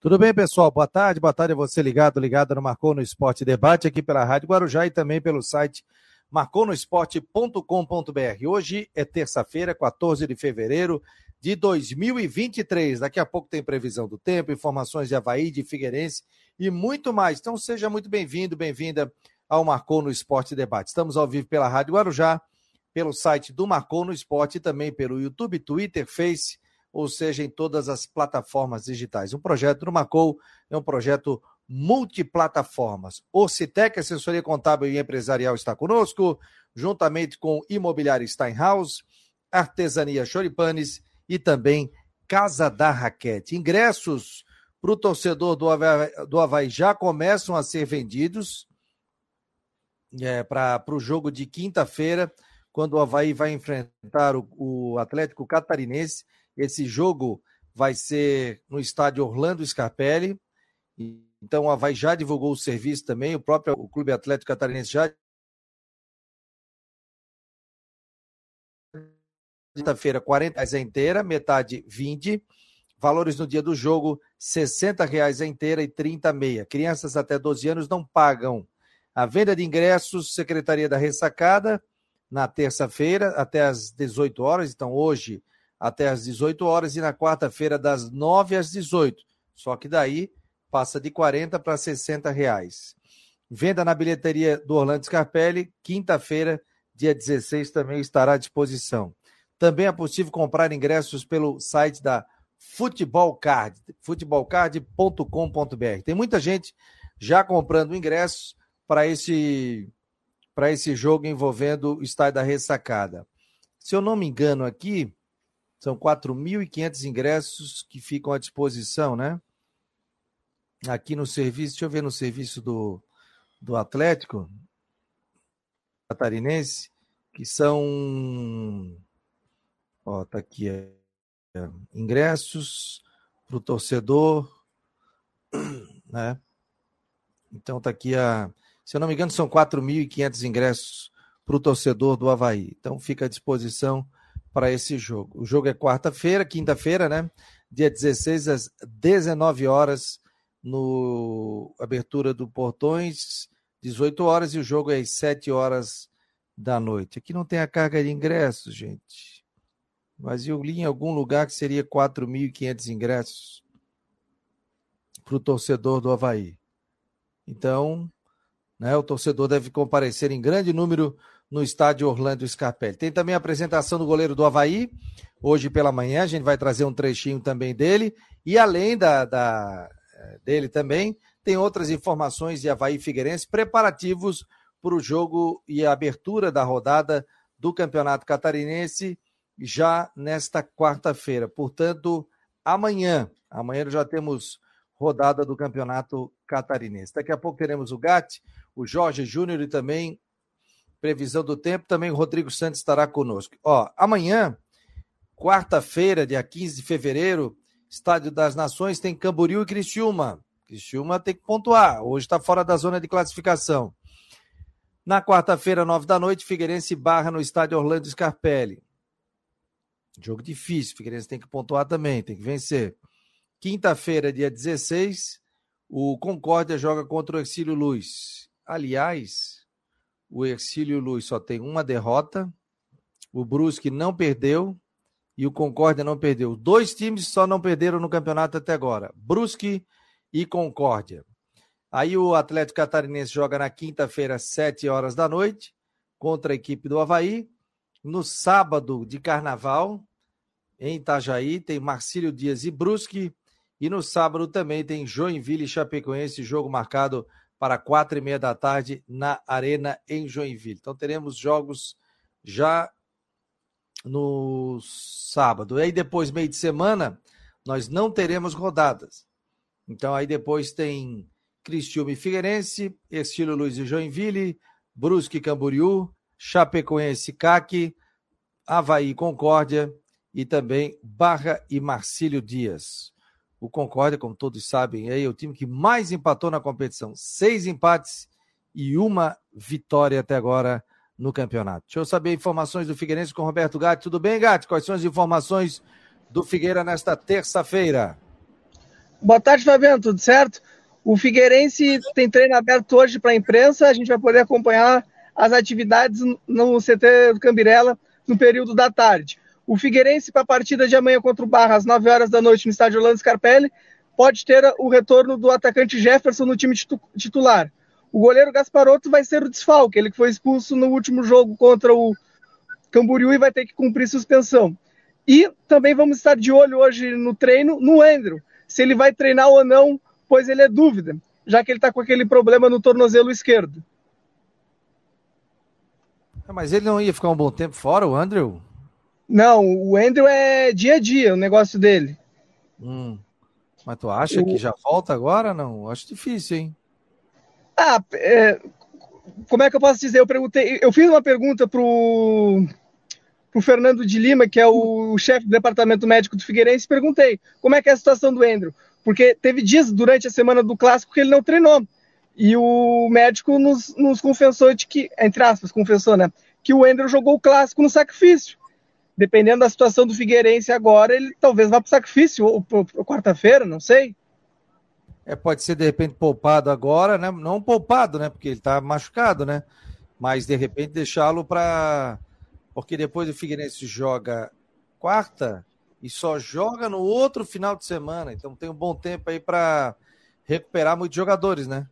Tudo bem, pessoal? Boa tarde, boa tarde a você ligado, ligado no Marcou no Esporte Debate aqui pela Rádio Guarujá e também pelo site marconosport.com.br. Hoje é terça-feira, 14 de fevereiro de 2023. Daqui a pouco tem previsão do tempo, informações de Havaí, de Figueirense e muito mais. Então seja muito bem-vindo, bem-vinda ao Marcou no Esporte Debate. Estamos ao vivo pela Rádio Guarujá, pelo site do Marcou no Esporte e também pelo YouTube, Twitter, Face ou seja, em todas as plataformas digitais. Um projeto do Macou é um projeto multiplataformas. Citec, assessoria contábil e empresarial, está conosco, juntamente com Imobiliária Steinhaus, Artesania Choripanes e também Casa da Raquete. Ingressos para o torcedor do Havaí, do Havaí já começam a ser vendidos é, para o jogo de quinta-feira, quando o Havaí vai enfrentar o, o Atlético Catarinense esse jogo vai ser no estádio Orlando Scarpelli. Então, o Havaí já divulgou o serviço também, o próprio o Clube Atlético Catarinense já. Quinta-feira, 40 reais a inteira, metade 20. Valores no dia do jogo, 60 reais a inteira e 30 meia. Crianças até 12 anos não pagam. A venda de ingressos, Secretaria da Ressacada, na terça-feira, até às 18 horas. Então, hoje, até às 18 horas e na quarta-feira das 9 às 18. Só que daí passa de 40 para 60 reais. Venda na bilheteria do Orlando Scarpelli, quinta-feira, dia 16, também estará à disposição. Também é possível comprar ingressos pelo site da Futebol Card, futebolcard.com.br. Tem muita gente já comprando ingressos para esse para esse jogo envolvendo o estádio da Ressacada. Se eu não me engano aqui, são 4.500 ingressos que ficam à disposição, né? Aqui no serviço, deixa eu ver no serviço do, do Atlético Catarinense, que são. Ó, tá aqui. É, é, ingressos para o torcedor, né? Então tá aqui a. Se eu não me engano, são 4.500 ingressos para o torcedor do Havaí. Então fica à disposição para esse jogo. O jogo é quarta-feira, quinta-feira, né? Dia 16 às 19 horas no abertura do Portões, 18 horas e o jogo é às 7 horas da noite. Aqui não tem a carga de ingressos, gente. Mas eu li em algum lugar que seria 4.500 ingressos para o torcedor do Havaí. Então, né, o torcedor deve comparecer em grande número no estádio Orlando Scarpelli. Tem também a apresentação do goleiro do Havaí, hoje pela manhã, a gente vai trazer um trechinho também dele, e além da, da eh, dele também, tem outras informações de Havaí Figueirense, preparativos para o jogo e a abertura da rodada do Campeonato Catarinense já nesta quarta-feira. Portanto, amanhã, amanhã já temos rodada do Campeonato Catarinense. Daqui a pouco teremos o GAT, o Jorge Júnior e também previsão do tempo, também o Rodrigo Santos estará conosco. Ó, amanhã, quarta-feira, dia 15 de fevereiro, Estádio das Nações tem Camboriú e Criciúma. Criciúma tem que pontuar, hoje está fora da zona de classificação. Na quarta-feira, nove da noite, Figueirense barra no estádio Orlando Scarpelli. Jogo difícil, Figueirense tem que pontuar também, tem que vencer. Quinta-feira, dia 16, o Concórdia joga contra o Exílio Luz. Aliás, o Ercílio Luz só tem uma derrota, o Brusque não perdeu e o Concórdia não perdeu. Dois times só não perderam no campeonato até agora, Brusque e Concórdia. Aí o Atlético Catarinense joga na quinta-feira, às sete horas da noite, contra a equipe do Havaí. No sábado de carnaval, em Itajaí, tem Marcílio Dias e Brusque. E no sábado também tem Joinville e Chapecoense, jogo marcado para quatro e meia da tarde na Arena em Joinville. Então teremos jogos já no sábado. E aí depois, meio de semana, nós não teremos rodadas. Então aí depois tem Cristiúma e Figueirense, Estilo Luiz e Joinville, Brusque e Camboriú, Chapecoense CAC, Havaí Concórdia e também Barra e Marcílio Dias. O Concórdia, como todos sabem, é o time que mais empatou na competição. Seis empates e uma vitória até agora no campeonato. Deixa eu saber informações do Figueirense com Roberto Gatti. Tudo bem, Gatti? Quais são as informações do Figueira nesta terça-feira? Boa tarde, Fabiano, tudo certo? O Figueirense tem treino aberto hoje para a imprensa, a gente vai poder acompanhar as atividades no CT do Cambirela no período da tarde. O Figueirense, para a partida de amanhã contra o Barra, às 9 horas da noite, no estádio Orlando Scarpelli, pode ter o retorno do atacante Jefferson no time titular. O goleiro Gasparotto vai ser o desfalque, ele que foi expulso no último jogo contra o Camboriú e vai ter que cumprir suspensão. E também vamos estar de olho hoje no treino no Andrew, se ele vai treinar ou não, pois ele é dúvida, já que ele está com aquele problema no tornozelo esquerdo. É, mas ele não ia ficar um bom tempo fora, o Andrew? Não, o Andrew é dia a dia o negócio dele. Hum. Mas tu acha que já volta agora? Não, acho difícil, hein? Ah, é, como é que eu posso dizer? Eu perguntei, eu fiz uma pergunta pro pro Fernando de Lima, que é o chefe do departamento médico do Figueirense, e perguntei como é que é a situação do Andrew, porque teve dias durante a semana do clássico que ele não treinou. E o médico nos, nos confessou de que, entre aspas, confessou, né? Que o Andrew jogou o clássico no sacrifício. Dependendo da situação do Figueirense agora, ele talvez vá para o sacrifício, ou, ou quarta-feira, não sei. É, pode ser de repente poupado agora, né? Não poupado, né? Porque ele está machucado, né? Mas de repente deixá-lo para. Porque depois o Figueirense joga quarta e só joga no outro final de semana. Então tem um bom tempo aí para recuperar muitos jogadores, né?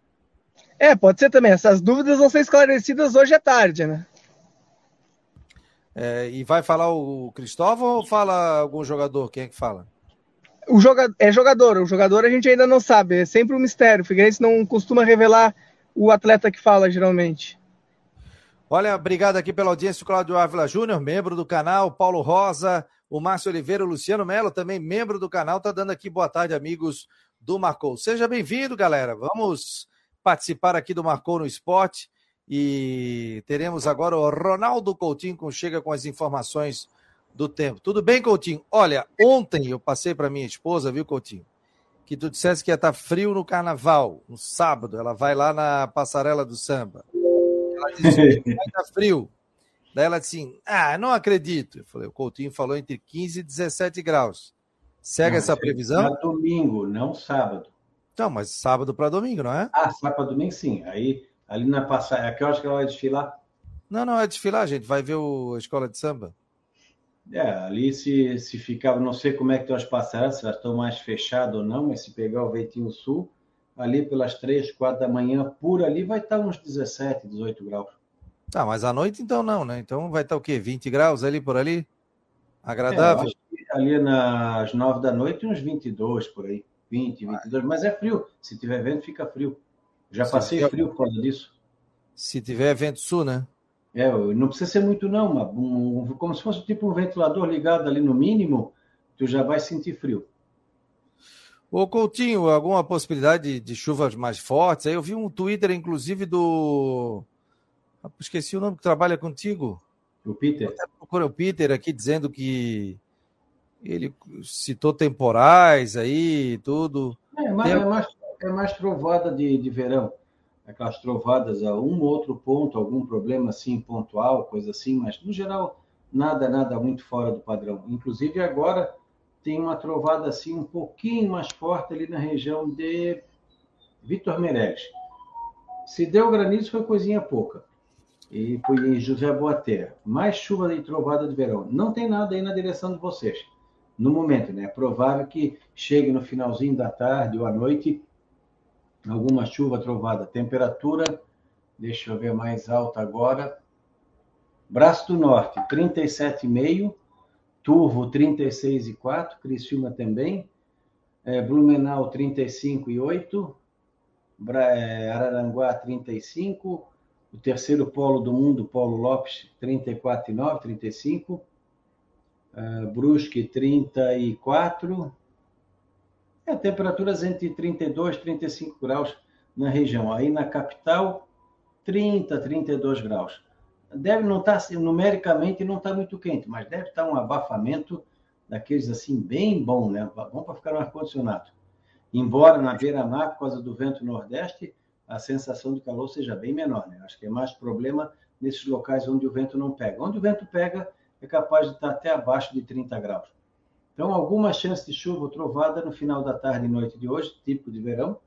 É, pode ser também. Essas dúvidas vão ser esclarecidas hoje à tarde, né? É, e vai falar o Cristóvão ou fala algum jogador? Quem é que fala? O joga é jogador, o jogador a gente ainda não sabe, é sempre um mistério. O Figueirense não costuma revelar o atleta que fala, geralmente. Olha, obrigado aqui pela audiência, o Cláudio Ávila Júnior, membro do canal, Paulo Rosa, o Márcio Oliveira, o Luciano Melo, também membro do canal, tá dando aqui boa tarde, amigos do Marcou. Seja bem-vindo, galera. Vamos participar aqui do Marcou no Esporte e teremos agora o Ronaldo Coutinho que chega com as informações do tempo. Tudo bem, Coutinho? Olha, ontem eu passei para minha esposa, viu, Coutinho? Que tu dissesse que ia estar tá frio no carnaval, no sábado. Ela vai lá na passarela do samba. Ela disse que vai estar tá frio. Daí ela disse assim: Ah, não acredito. Eu falei: o Coutinho falou entre 15 e 17 graus. Segue não, essa previsão? É domingo, não sábado. Então, mas sábado para domingo, não é? Ah, sábado para domingo, sim. Aí, ali na passarela, que horas que ela vai desfilar? Não, não é desfilar, gente. Vai ver o, a escola de samba. É, ali se, se ficava, não sei como é que estão as passarelas, se elas estão mais fechadas ou não, mas se pegar o Veitinho Sul, ali pelas três, quatro da manhã, por ali vai estar uns 17, 18 graus. Tá, mas à noite então não, né? Então vai estar o quê? 20 graus ali por ali? Agradável? É, ali nas nove da noite, uns 22 por aí. 20, 22, mas é frio. Se tiver vento, fica frio. Já se passei tiver... frio por causa disso. Se tiver vento sul, né? É, não precisa ser muito, não. Uma, um, como se fosse tipo um ventilador ligado ali no mínimo, tu já vai sentir frio. Ô Coutinho, alguma possibilidade de chuvas mais fortes? Aí eu vi um Twitter, inclusive, do. Ah, esqueci o nome que trabalha contigo. O Peter. Procura o Peter aqui dizendo que ele citou temporais aí tudo. É, mas, Tem... é, mais, é mais trovada de, de verão aquelas trovadas a um ou outro ponto, algum problema assim pontual, coisa assim, mas no geral nada, nada muito fora do padrão. Inclusive agora tem uma trovada assim um pouquinho mais forte ali na região de Vitor Meirelles. Se deu granizo foi coisinha pouca. E foi em José Boaté. Mais chuva e trovada de verão. Não tem nada aí na direção de vocês. No momento, né? É provável que chegue no finalzinho da tarde ou à noite alguma chuva trovada. Temperatura, deixa eu ver mais alta agora. Braço do Norte, 37,5. Turvo, 36,4. Criciúma também. É, Blumenau, 35,8. É, Araranguá, 35. O terceiro polo do mundo, Paulo Lopes, 34,9, 35. Uh, Brusque, 34. É, temperaturas entre 32 e 35 graus na região. Aí na capital, 30, 32 graus. Deve não estar, tá, numericamente, não está muito quente, mas deve estar tá um abafamento daqueles assim, bem bom, né? Bom para ficar no ar-condicionado. Embora na beira-mar, por causa do vento nordeste, a sensação de calor seja bem menor, né? Acho que é mais problema nesses locais onde o vento não pega. Onde o vento pega, é capaz de estar até abaixo de 30 graus. Então, alguma chance de chuva ou trovada no final da tarde e noite de hoje, típico de verão.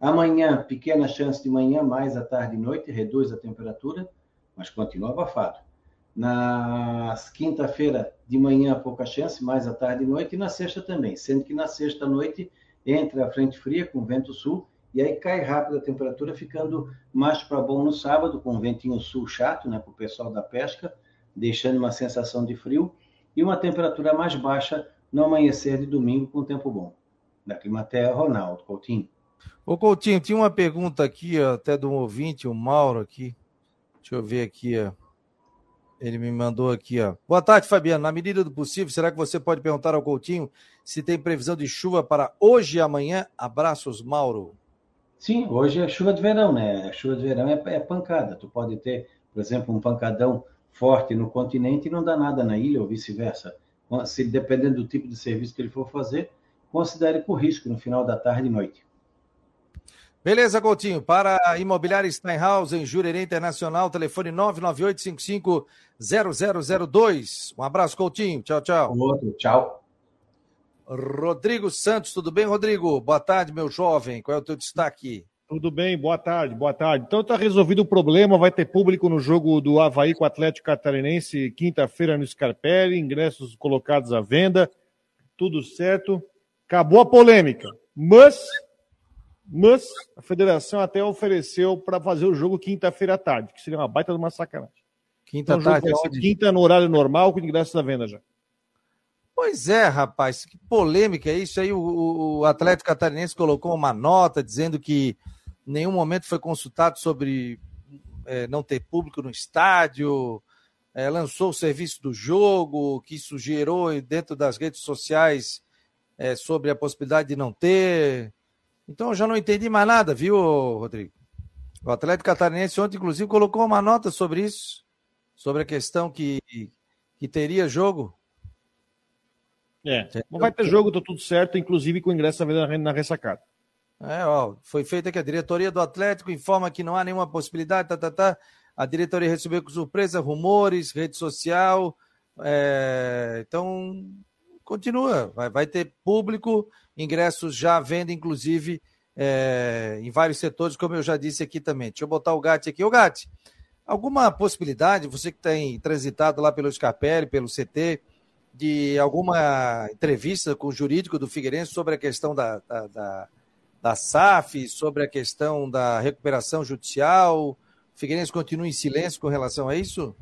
Amanhã, pequena chance de manhã, mais à tarde e noite, reduz a temperatura, mas continua abafado. Na quinta-feira de manhã, pouca chance, mais à tarde e noite, e na sexta também, sendo que na sexta-noite entra a frente fria com vento sul, e aí cai rápido a temperatura, ficando mais para bom no sábado, com um ventinho sul chato, né, para o pessoal da pesca, deixando uma sensação de frio, e uma temperatura mais baixa no amanhecer de domingo, com tempo bom. Da Climaterra, Ronaldo Coutinho. Ô Coutinho, tinha uma pergunta aqui, ó, até um ouvinte, o Mauro aqui. Deixa eu ver aqui, ó. Ele me mandou aqui, ó. Boa tarde, Fabiano. Na medida do possível, será que você pode perguntar ao Coutinho se tem previsão de chuva para hoje e amanhã? Abraços, Mauro. Sim, hoje é chuva de verão, né? A chuva de verão é, é pancada. Tu pode ter, por exemplo, um pancadão forte no continente e não dá nada na ilha, ou vice-versa. Se dependendo do tipo de serviço que ele for fazer, considere por risco no final da tarde e noite. Beleza, Coutinho. Para a Imobiliária Steinhaus, em Jurerê Internacional, telefone 998-55-0002. Um abraço, Coutinho. Tchau, tchau. Outro, tchau. Rodrigo Santos, tudo bem, Rodrigo? Boa tarde, meu jovem. Qual é o teu destaque? Tudo bem, boa tarde, boa tarde. Então tá resolvido o problema, vai ter público no jogo do Havaí com o Atlético Catarinense, quinta-feira no Scarpelli, ingressos colocados à venda, tudo certo. Acabou a polêmica, mas mas a federação até ofereceu para fazer o jogo quinta-feira à tarde, que seria uma baita de uma sacanagem. Quinta então, tarde. quinta no horário normal, com ingressos à venda já. Pois é, rapaz, que polêmica é isso aí. O, o Atlético Catarinense colocou uma nota dizendo que nenhum momento foi consultado sobre é, não ter público no estádio, é, lançou o serviço do jogo, que isso gerou dentro das redes sociais é, sobre a possibilidade de não ter. Então eu já não entendi mais nada, viu, Rodrigo? O Atlético Catarinense ontem, inclusive, colocou uma nota sobre isso, sobre a questão que, que teria jogo. É, não vai ter jogo, tá tudo certo, inclusive com ingresso na, na ressacada. É, ó, foi feita que a diretoria do Atlético informa que não há nenhuma possibilidade, tá, tá, tá. A diretoria recebeu com surpresa rumores, rede social. É, então, continua, vai, vai ter público ingressos já à venda, inclusive, é, em vários setores, como eu já disse aqui também. Deixa eu botar o Gatti aqui. Ô, Gatti, alguma possibilidade, você que tem transitado lá pelo Scarpelli, pelo CT, de alguma entrevista com o jurídico do Figueirense sobre a questão da, da, da, da SAF, sobre a questão da recuperação judicial? O Figueirense continua em silêncio com relação a isso?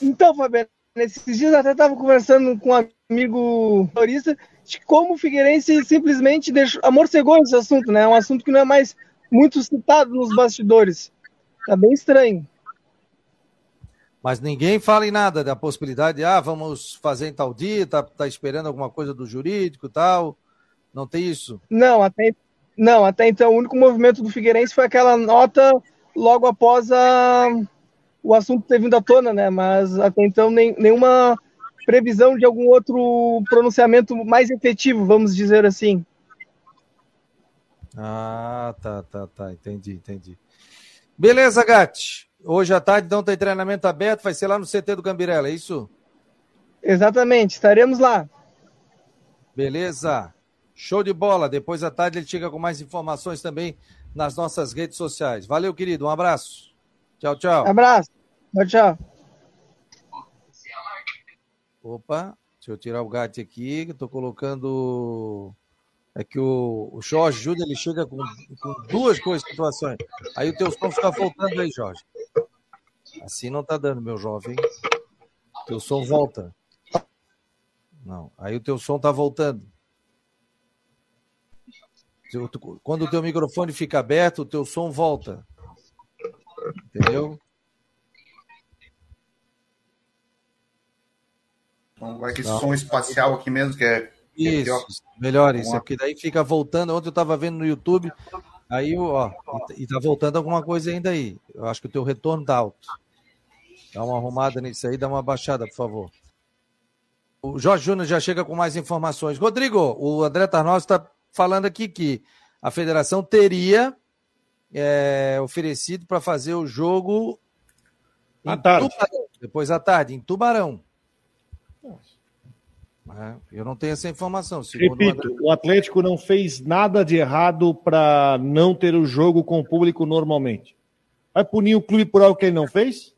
Então, Fabiano, nesses dias até estava conversando com um amigo motorista de como o Figueirense simplesmente deixou, amorcegou esse assunto, né? É um assunto que não é mais muito citado nos bastidores. Tá bem estranho. Mas ninguém fala em nada da possibilidade de, ah, vamos fazer em tal dia, tá, tá esperando alguma coisa do jurídico tal. Não tem isso? Não, até, não, até então o único movimento do Figueirense foi aquela nota logo após a, o assunto ter vindo à tona, né? Mas até então nem, nenhuma previsão de algum outro pronunciamento mais efetivo, vamos dizer assim. Ah, tá, tá, tá. Entendi, entendi. Beleza, Gatti. Hoje à tarde então tem treinamento aberto, vai ser lá no CT do Gambirela, é isso? Exatamente, estaremos lá. Beleza. Show de bola. Depois à tarde ele chega com mais informações também nas nossas redes sociais. Valeu, querido. Um abraço. Tchau, tchau. Abraço. Tchau, tchau. Opa, deixa eu tirar o gato aqui, que eu tô colocando. É que o, o Jorge Júnior ele chega com, com duas coisas, situações. Aí o teu som fica voltando aí, Jorge. Assim não tá dando, meu jovem. Teu som volta. Não, aí o teu som tá voltando. Quando o teu microfone fica aberto, o teu som volta. Entendeu? Então vai que som espacial aqui mesmo, que é. Isso, melhor isso, porque daí fica voltando. Ontem eu estava vendo no YouTube, aí, ó, e tá voltando alguma coisa ainda aí. Eu acho que o teu retorno tá alto. Dá uma arrumada nisso aí, dá uma baixada, por favor. O Jorge Júnior já chega com mais informações. Rodrigo, o André Tarnós está falando aqui que a federação teria é, oferecido para fazer o jogo à tarde. Tubarão, depois à tarde, em Tubarão. É, eu não tenho essa informação. Repito, o, o Atlético não fez nada de errado para não ter o jogo com o público normalmente. Vai punir o clube por algo que ele não fez?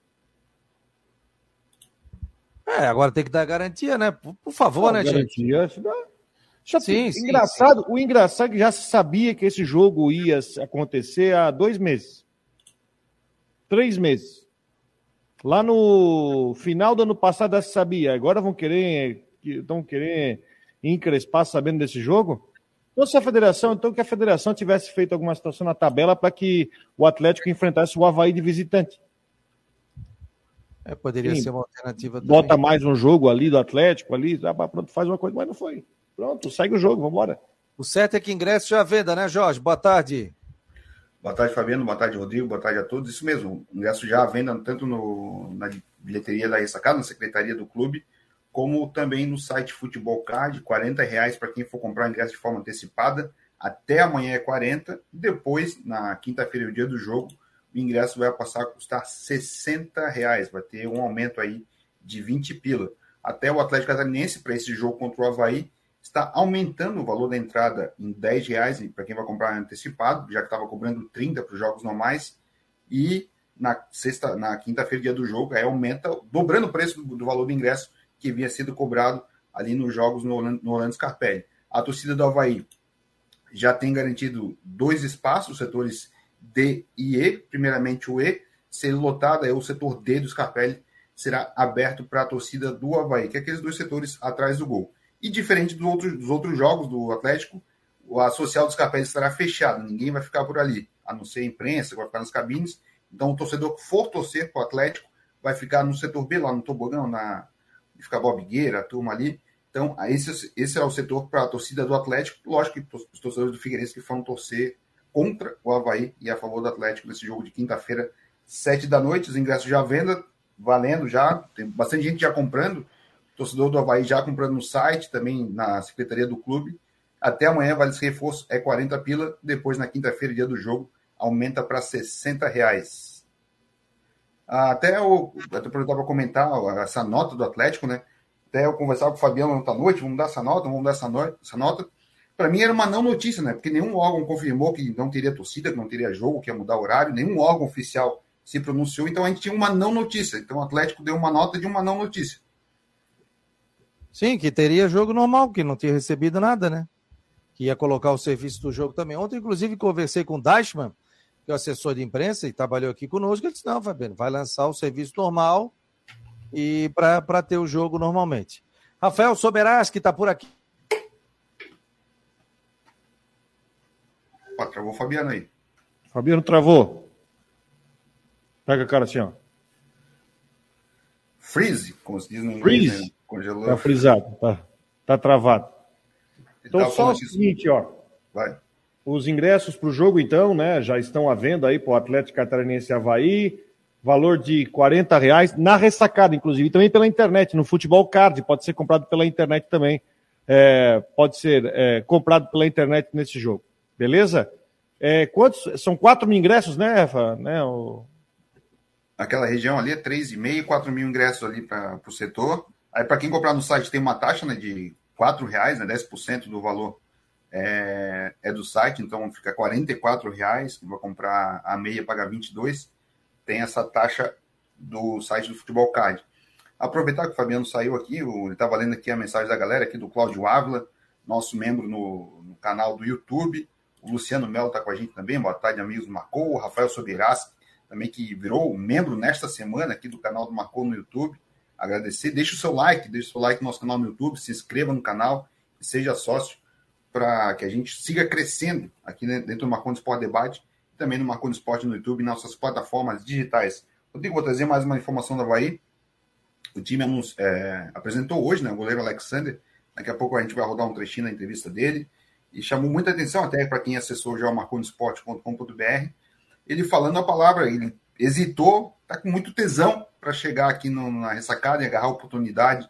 É, agora tem que dar garantia, né? Por, por favor, né, garantia, gente? Já, sim, sim, engraçado, sim. O engraçado é que já se sabia que esse jogo ia acontecer há dois meses. Três meses. Lá no final do ano passado já se sabia. Agora vão querer, estão querendo encrespar sabendo desse jogo? Então, se a federação, então que a federação tivesse feito alguma situação na tabela para que o Atlético enfrentasse o Havaí de visitante. É, poderia Sim, ser uma alternativa também. Bota mais um jogo ali do Atlético, ali, ah, pronto, faz uma coisa, mas não foi. Pronto, segue o jogo, vamos embora. O certo é que ingresso já venda, né, Jorge? Boa tarde. Boa tarde, Fabiano. Boa tarde, Rodrigo. Boa tarde a todos. Isso mesmo, ingresso já à venda tanto no, na bilheteria da Ressacada, na secretaria do clube, como também no site Futebol Card, R$ reais para quem for comprar ingresso de forma antecipada. Até amanhã é 40. Depois, na quinta-feira, o dia do jogo, o ingresso vai passar a custar 60 reais. Vai ter um aumento aí de 20 pila. Até o Atlético Catarinense, para esse jogo contra o Havaí, está aumentando o valor da entrada em 10 reais para quem vai comprar antecipado, já que estava cobrando 30 para os jogos normais. E na sexta, na quinta-feira, dia do jogo, aí aumenta, dobrando o preço do, do, valor do ingresso que havia sido cobrado ali nos jogos no, no Orlando Scarpelli. A torcida do Havaí já tem garantido dois espaços, os setores D e E. Primeiramente o E, ser lotado, aí o setor D do Scarpelli será aberto para a torcida do Havaí, que é aqueles dois setores atrás do gol. E diferente dos outros, dos outros jogos do Atlético, a social dos Capéis estará fechada, ninguém vai ficar por ali, a não ser a imprensa, vai ficar nas cabines. Então, o torcedor que for torcer para o Atlético vai ficar no setor B, lá no Tobogão, na fica Bob Gueira, a turma ali. Então, esse, esse é o setor para a torcida do Atlético. Lógico que os torcedores do Figueirense que foram torcer contra o Havaí e a favor do Atlético nesse jogo de quinta-feira, sete da noite. Os ingressos já venda, valendo já. Tem bastante gente já comprando torcedor do Havaí já comprando no site, também na secretaria do clube. Até amanhã, vale esse reforço é 40 pila. Depois, na quinta-feira, dia do jogo, aumenta para 60 reais. Até eu, aproveitar para comentar essa nota do Atlético, né? Até eu conversava com o Fabiano ontem à noite, vamos dar essa nota, vamos dar essa, no essa nota. Para mim era uma não notícia, né? Porque nenhum órgão confirmou que não teria torcida, que não teria jogo, que ia mudar horário, nenhum órgão oficial se pronunciou, então a gente tinha uma não notícia. Então o Atlético deu uma nota de uma não notícia. Sim, que teria jogo normal, que não tinha recebido nada, né? Que ia colocar o serviço do jogo também. Ontem, inclusive, conversei com o Dashman, que é o assessor de imprensa e trabalhou aqui conosco. Ele disse: não, Fabiano, vai lançar o serviço normal e para ter o jogo normalmente. Rafael Soberas, que está por aqui. Ó, travou o Fabiano aí. Fabiano travou. Pega a cara assim, ó. Freeze, como se diz no inglês. Freeze. Né? Congelou. Tá frisado, tá, tá travado. Então, só o seguinte, ó. Vai. Os ingressos para o jogo, então, né, já estão à venda aí para o Atlético Catarinense Havaí. Valor de 40 reais na ressacada, inclusive, também pela internet, no Futebol Card, pode ser comprado pela internet também. É, pode ser é, comprado pela internet nesse jogo. Beleza? É, quantos? São 4 mil ingressos, né, Rafa? Né, o... Aquela região ali é 3,5, 4 mil ingressos ali para o setor. Aí, para quem comprar no site, tem uma taxa né, de R$ reais, né, 10% do valor é, é, do site, então fica R$ reais. Quem vai comprar a meia, paga 22 Tem essa taxa do site do Futebol Card. Aproveitar que o Fabiano saiu aqui, ele estava lendo aqui a mensagem da galera aqui do Cláudio Ávila, nosso membro no, no canal do YouTube. O Luciano Melo está com a gente também. Boa tarde, amigos do Marcou. O Rafael Sobirassi, também que virou membro nesta semana aqui do canal do Marcou no YouTube agradecer. Deixe o seu like, deixe o seu like no nosso canal no YouTube, se inscreva no canal e seja sócio para que a gente siga crescendo aqui dentro do Marconi Sport Debate e também no Marconi Sport no YouTube e nas nossas plataformas digitais. Rodrigo, vou trazer mais uma informação da Havaí. O time é, apresentou hoje né, o goleiro Alexander. Daqui a pouco a gente vai rodar um trechinho da entrevista dele. E chamou muita atenção até para quem acessou já o marconisport.com.br. Ele falando a palavra, ele hesitou, está com muito tesão para chegar aqui no, na ressacada e agarrar a oportunidade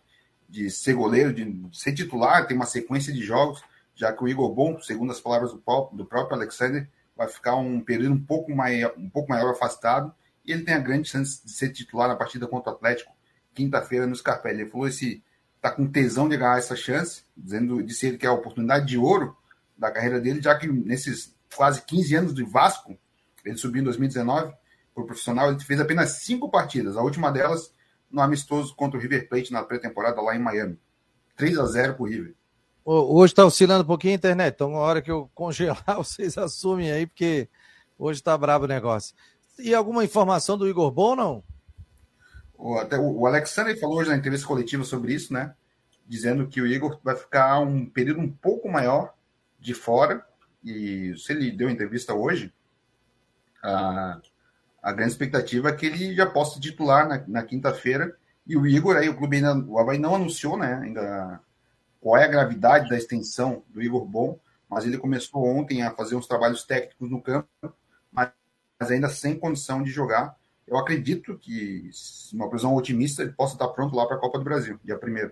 de ser goleiro, de ser titular, tem uma sequência de jogos, já que o Igor Bom, segundo as palavras do, do próprio Alexander, vai ficar um período um pouco, maior, um pouco maior afastado e ele tem a grande chance de ser titular na partida contra o Atlético quinta-feira no Scarpelli. Ele falou esse está com tesão de ganhar essa chance, dizendo disse ele que é a oportunidade de ouro da carreira dele, já que nesses quase 15 anos de Vasco, ele subiu em 2019 o profissional, ele fez apenas cinco partidas, a última delas no amistoso contra o River Plate na pré-temporada lá em Miami. 3 a 0 para o River. Hoje está oscilando um pouquinho a internet, então na hora que eu congelar, vocês assumem aí, porque hoje está brabo o negócio. E alguma informação do Igor Bom, não? O, até o, o Alexander falou hoje na entrevista coletiva sobre isso, né? Dizendo que o Igor vai ficar um período um pouco maior de fora. E se ele deu entrevista hoje, a, a grande expectativa é que ele já possa titular na, na quinta-feira. E o Igor, aí o clube ainda, o Havaí não anunciou, né? Ainda qual é a gravidade da extensão do Igor Bom, mas ele começou ontem a fazer uns trabalhos técnicos no campo, mas ainda sem condição de jogar eu acredito que, uma previsão otimista, ele possa estar pronto lá para a Copa do Brasil, dia 1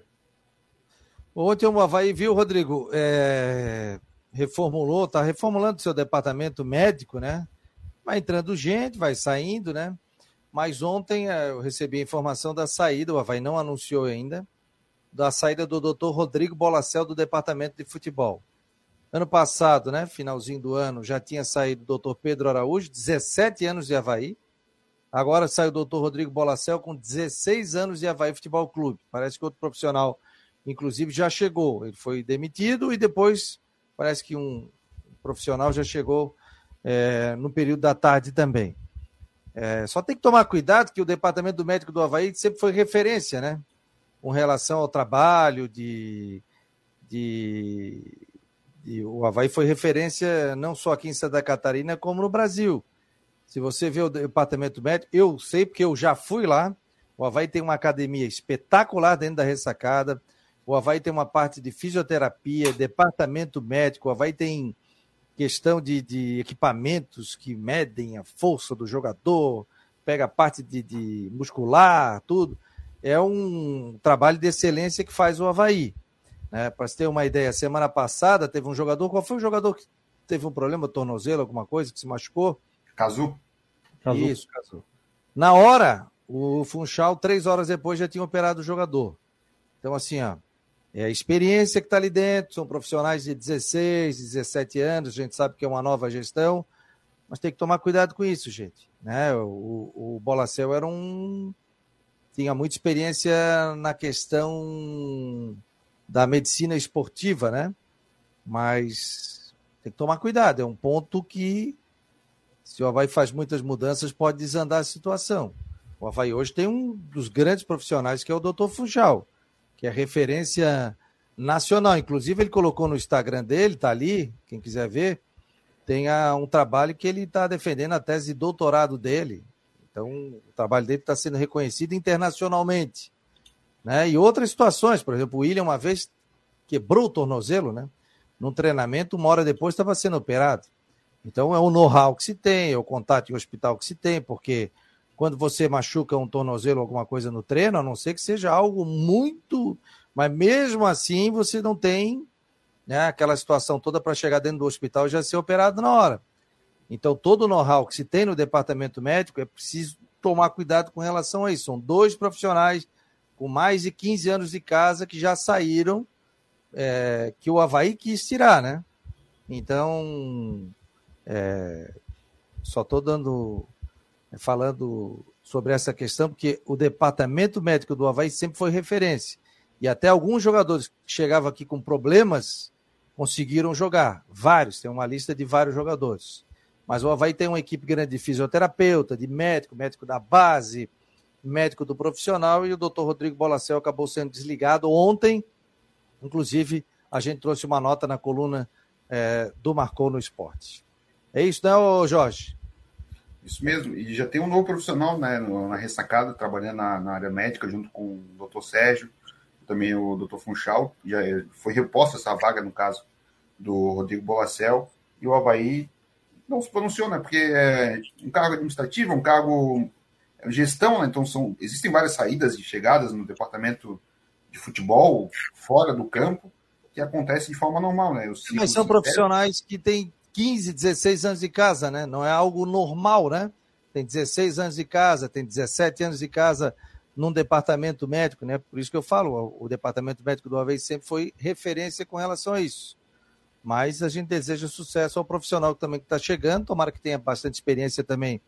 Ontem o Havaí viu, Rodrigo, é, reformulou, está reformulando seu departamento médico, né? Vai entrando gente, vai saindo, né? Mas ontem é, eu recebi a informação da saída, o Havaí não anunciou ainda, da saída do doutor Rodrigo Bolacel do departamento de futebol. Ano passado, né, finalzinho do ano, já tinha saído o doutor Pedro Araújo, 17 anos de Havaí, Agora sai o doutor Rodrigo Bolacel com 16 anos de Havaí Futebol Clube. Parece que outro profissional, inclusive, já chegou. Ele foi demitido e depois parece que um profissional já chegou é, no período da tarde também. É, só tem que tomar cuidado que o departamento do médico do Havaí sempre foi referência, né? Com relação ao trabalho de, de, de o Havaí foi referência não só aqui em Santa Catarina, como no Brasil. Se você vê o departamento médico, eu sei porque eu já fui lá. O Havaí tem uma academia espetacular dentro da ressacada. O Havaí tem uma parte de fisioterapia, departamento médico. O Havaí tem questão de, de equipamentos que medem a força do jogador, pega a parte de, de muscular, tudo. É um trabalho de excelência que faz o Havaí. Né? Para você ter uma ideia, semana passada teve um jogador. Qual foi o jogador que teve um problema, tornozelo, alguma coisa, que se machucou? Cazu. Isso, Cazu. Na hora, o Funchal, três horas depois, já tinha operado o jogador. Então, assim, ó, é a experiência que está ali dentro, são profissionais de 16, 17 anos, a gente sabe que é uma nova gestão, mas tem que tomar cuidado com isso, gente. Né? O, o Bolacel era um. tinha muita experiência na questão da medicina esportiva, né? Mas tem que tomar cuidado, é um ponto que se o Havaí faz muitas mudanças, pode desandar a situação. O Havaí hoje tem um dos grandes profissionais, que é o Dr. Funchal, que é referência nacional. Inclusive, ele colocou no Instagram dele, tá ali, quem quiser ver, tem um trabalho que ele está defendendo a tese de doutorado dele. Então, o trabalho dele está sendo reconhecido internacionalmente. Né? E outras situações, por exemplo, o William uma vez quebrou o tornozelo, né? Num treinamento, uma hora depois estava sendo operado. Então é o know-how que se tem, é o contato em hospital que se tem, porque quando você machuca um tornozelo ou alguma coisa no treino, a não ser que seja algo muito. Mas mesmo assim você não tem né, aquela situação toda para chegar dentro do hospital e já ser operado na hora. Então, todo o know-how que se tem no departamento médico é preciso tomar cuidado com relação a isso. São dois profissionais com mais de 15 anos de casa que já saíram, é, que o Havaí quis tirar, né? Então, é, só estou dando, falando sobre essa questão, porque o departamento médico do Havaí sempre foi referência. E até alguns jogadores que chegavam aqui com problemas conseguiram jogar. Vários, tem uma lista de vários jogadores. Mas o Havaí tem uma equipe grande de fisioterapeuta, de médico, médico da base, médico do profissional, e o doutor Rodrigo Bolacel acabou sendo desligado ontem. Inclusive, a gente trouxe uma nota na coluna é, do Marcou no Esporte. É isso, né, Jorge? Isso mesmo. E já tem um novo profissional né, na ressacada, trabalhando na, na área médica, junto com o doutor Sérgio, também o doutor Funchal. Já foi reposta essa vaga, no caso, do Rodrigo Bolacel. E o Havaí não se pronunciou, né? Porque é um cargo administrativo, um cargo é gestão, né? então são, existem várias saídas e chegadas no departamento de futebol, fora do campo, que acontece de forma normal, né? Mas são profissionais que têm 15, 16 anos de casa, né? Não é algo normal, né? Tem 16 anos de casa, tem 17 anos de casa num departamento médico, né? Por isso que eu falo, o, departamento médico do Havaí sempre foi referência com relação a isso. Mas a gente deseja sucesso ao profissional também que está chegando, tomara que tenha bastante experiência também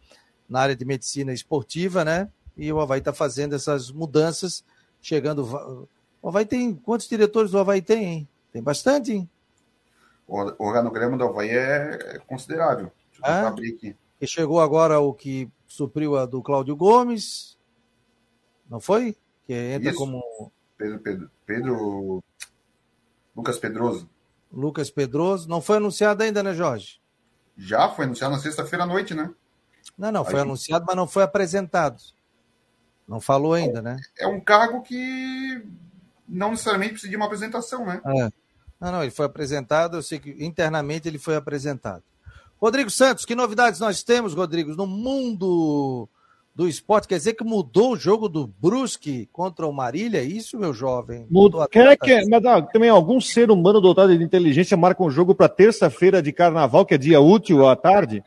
na área de medicina esportiva, né? E o Havaí está fazendo essas mudanças, chegando. O Havaí tem. Quantos diretores o Havaí tem, hein? Tem bastante, hein? O organograma do Havaí é considerável. Deixa eu é? abrir aqui. E chegou agora o que supriu a do Cláudio Gomes, não foi? Que entra Isso. como. Pedro, Pedro, Pedro. Lucas Pedroso. Lucas Pedroso. Não foi anunciado ainda, né, Jorge? Já foi anunciado na sexta-feira à noite, né? Não, não, foi anunciado, mas não foi apresentado. Não falou ainda, né? É um cargo que não necessariamente precisa de uma apresentação, né? É. Não, não, ele foi apresentado, eu sei que internamente ele foi apresentado. Rodrigo Santos, que novidades nós temos, Rodrigo, no mundo do esporte? Quer dizer que mudou o jogo do Brusque contra o Marília? É isso, meu jovem? Mudou Quer que, mas ah, também algum ser humano dotado de inteligência marca um jogo para terça-feira de carnaval, que é dia útil à tarde?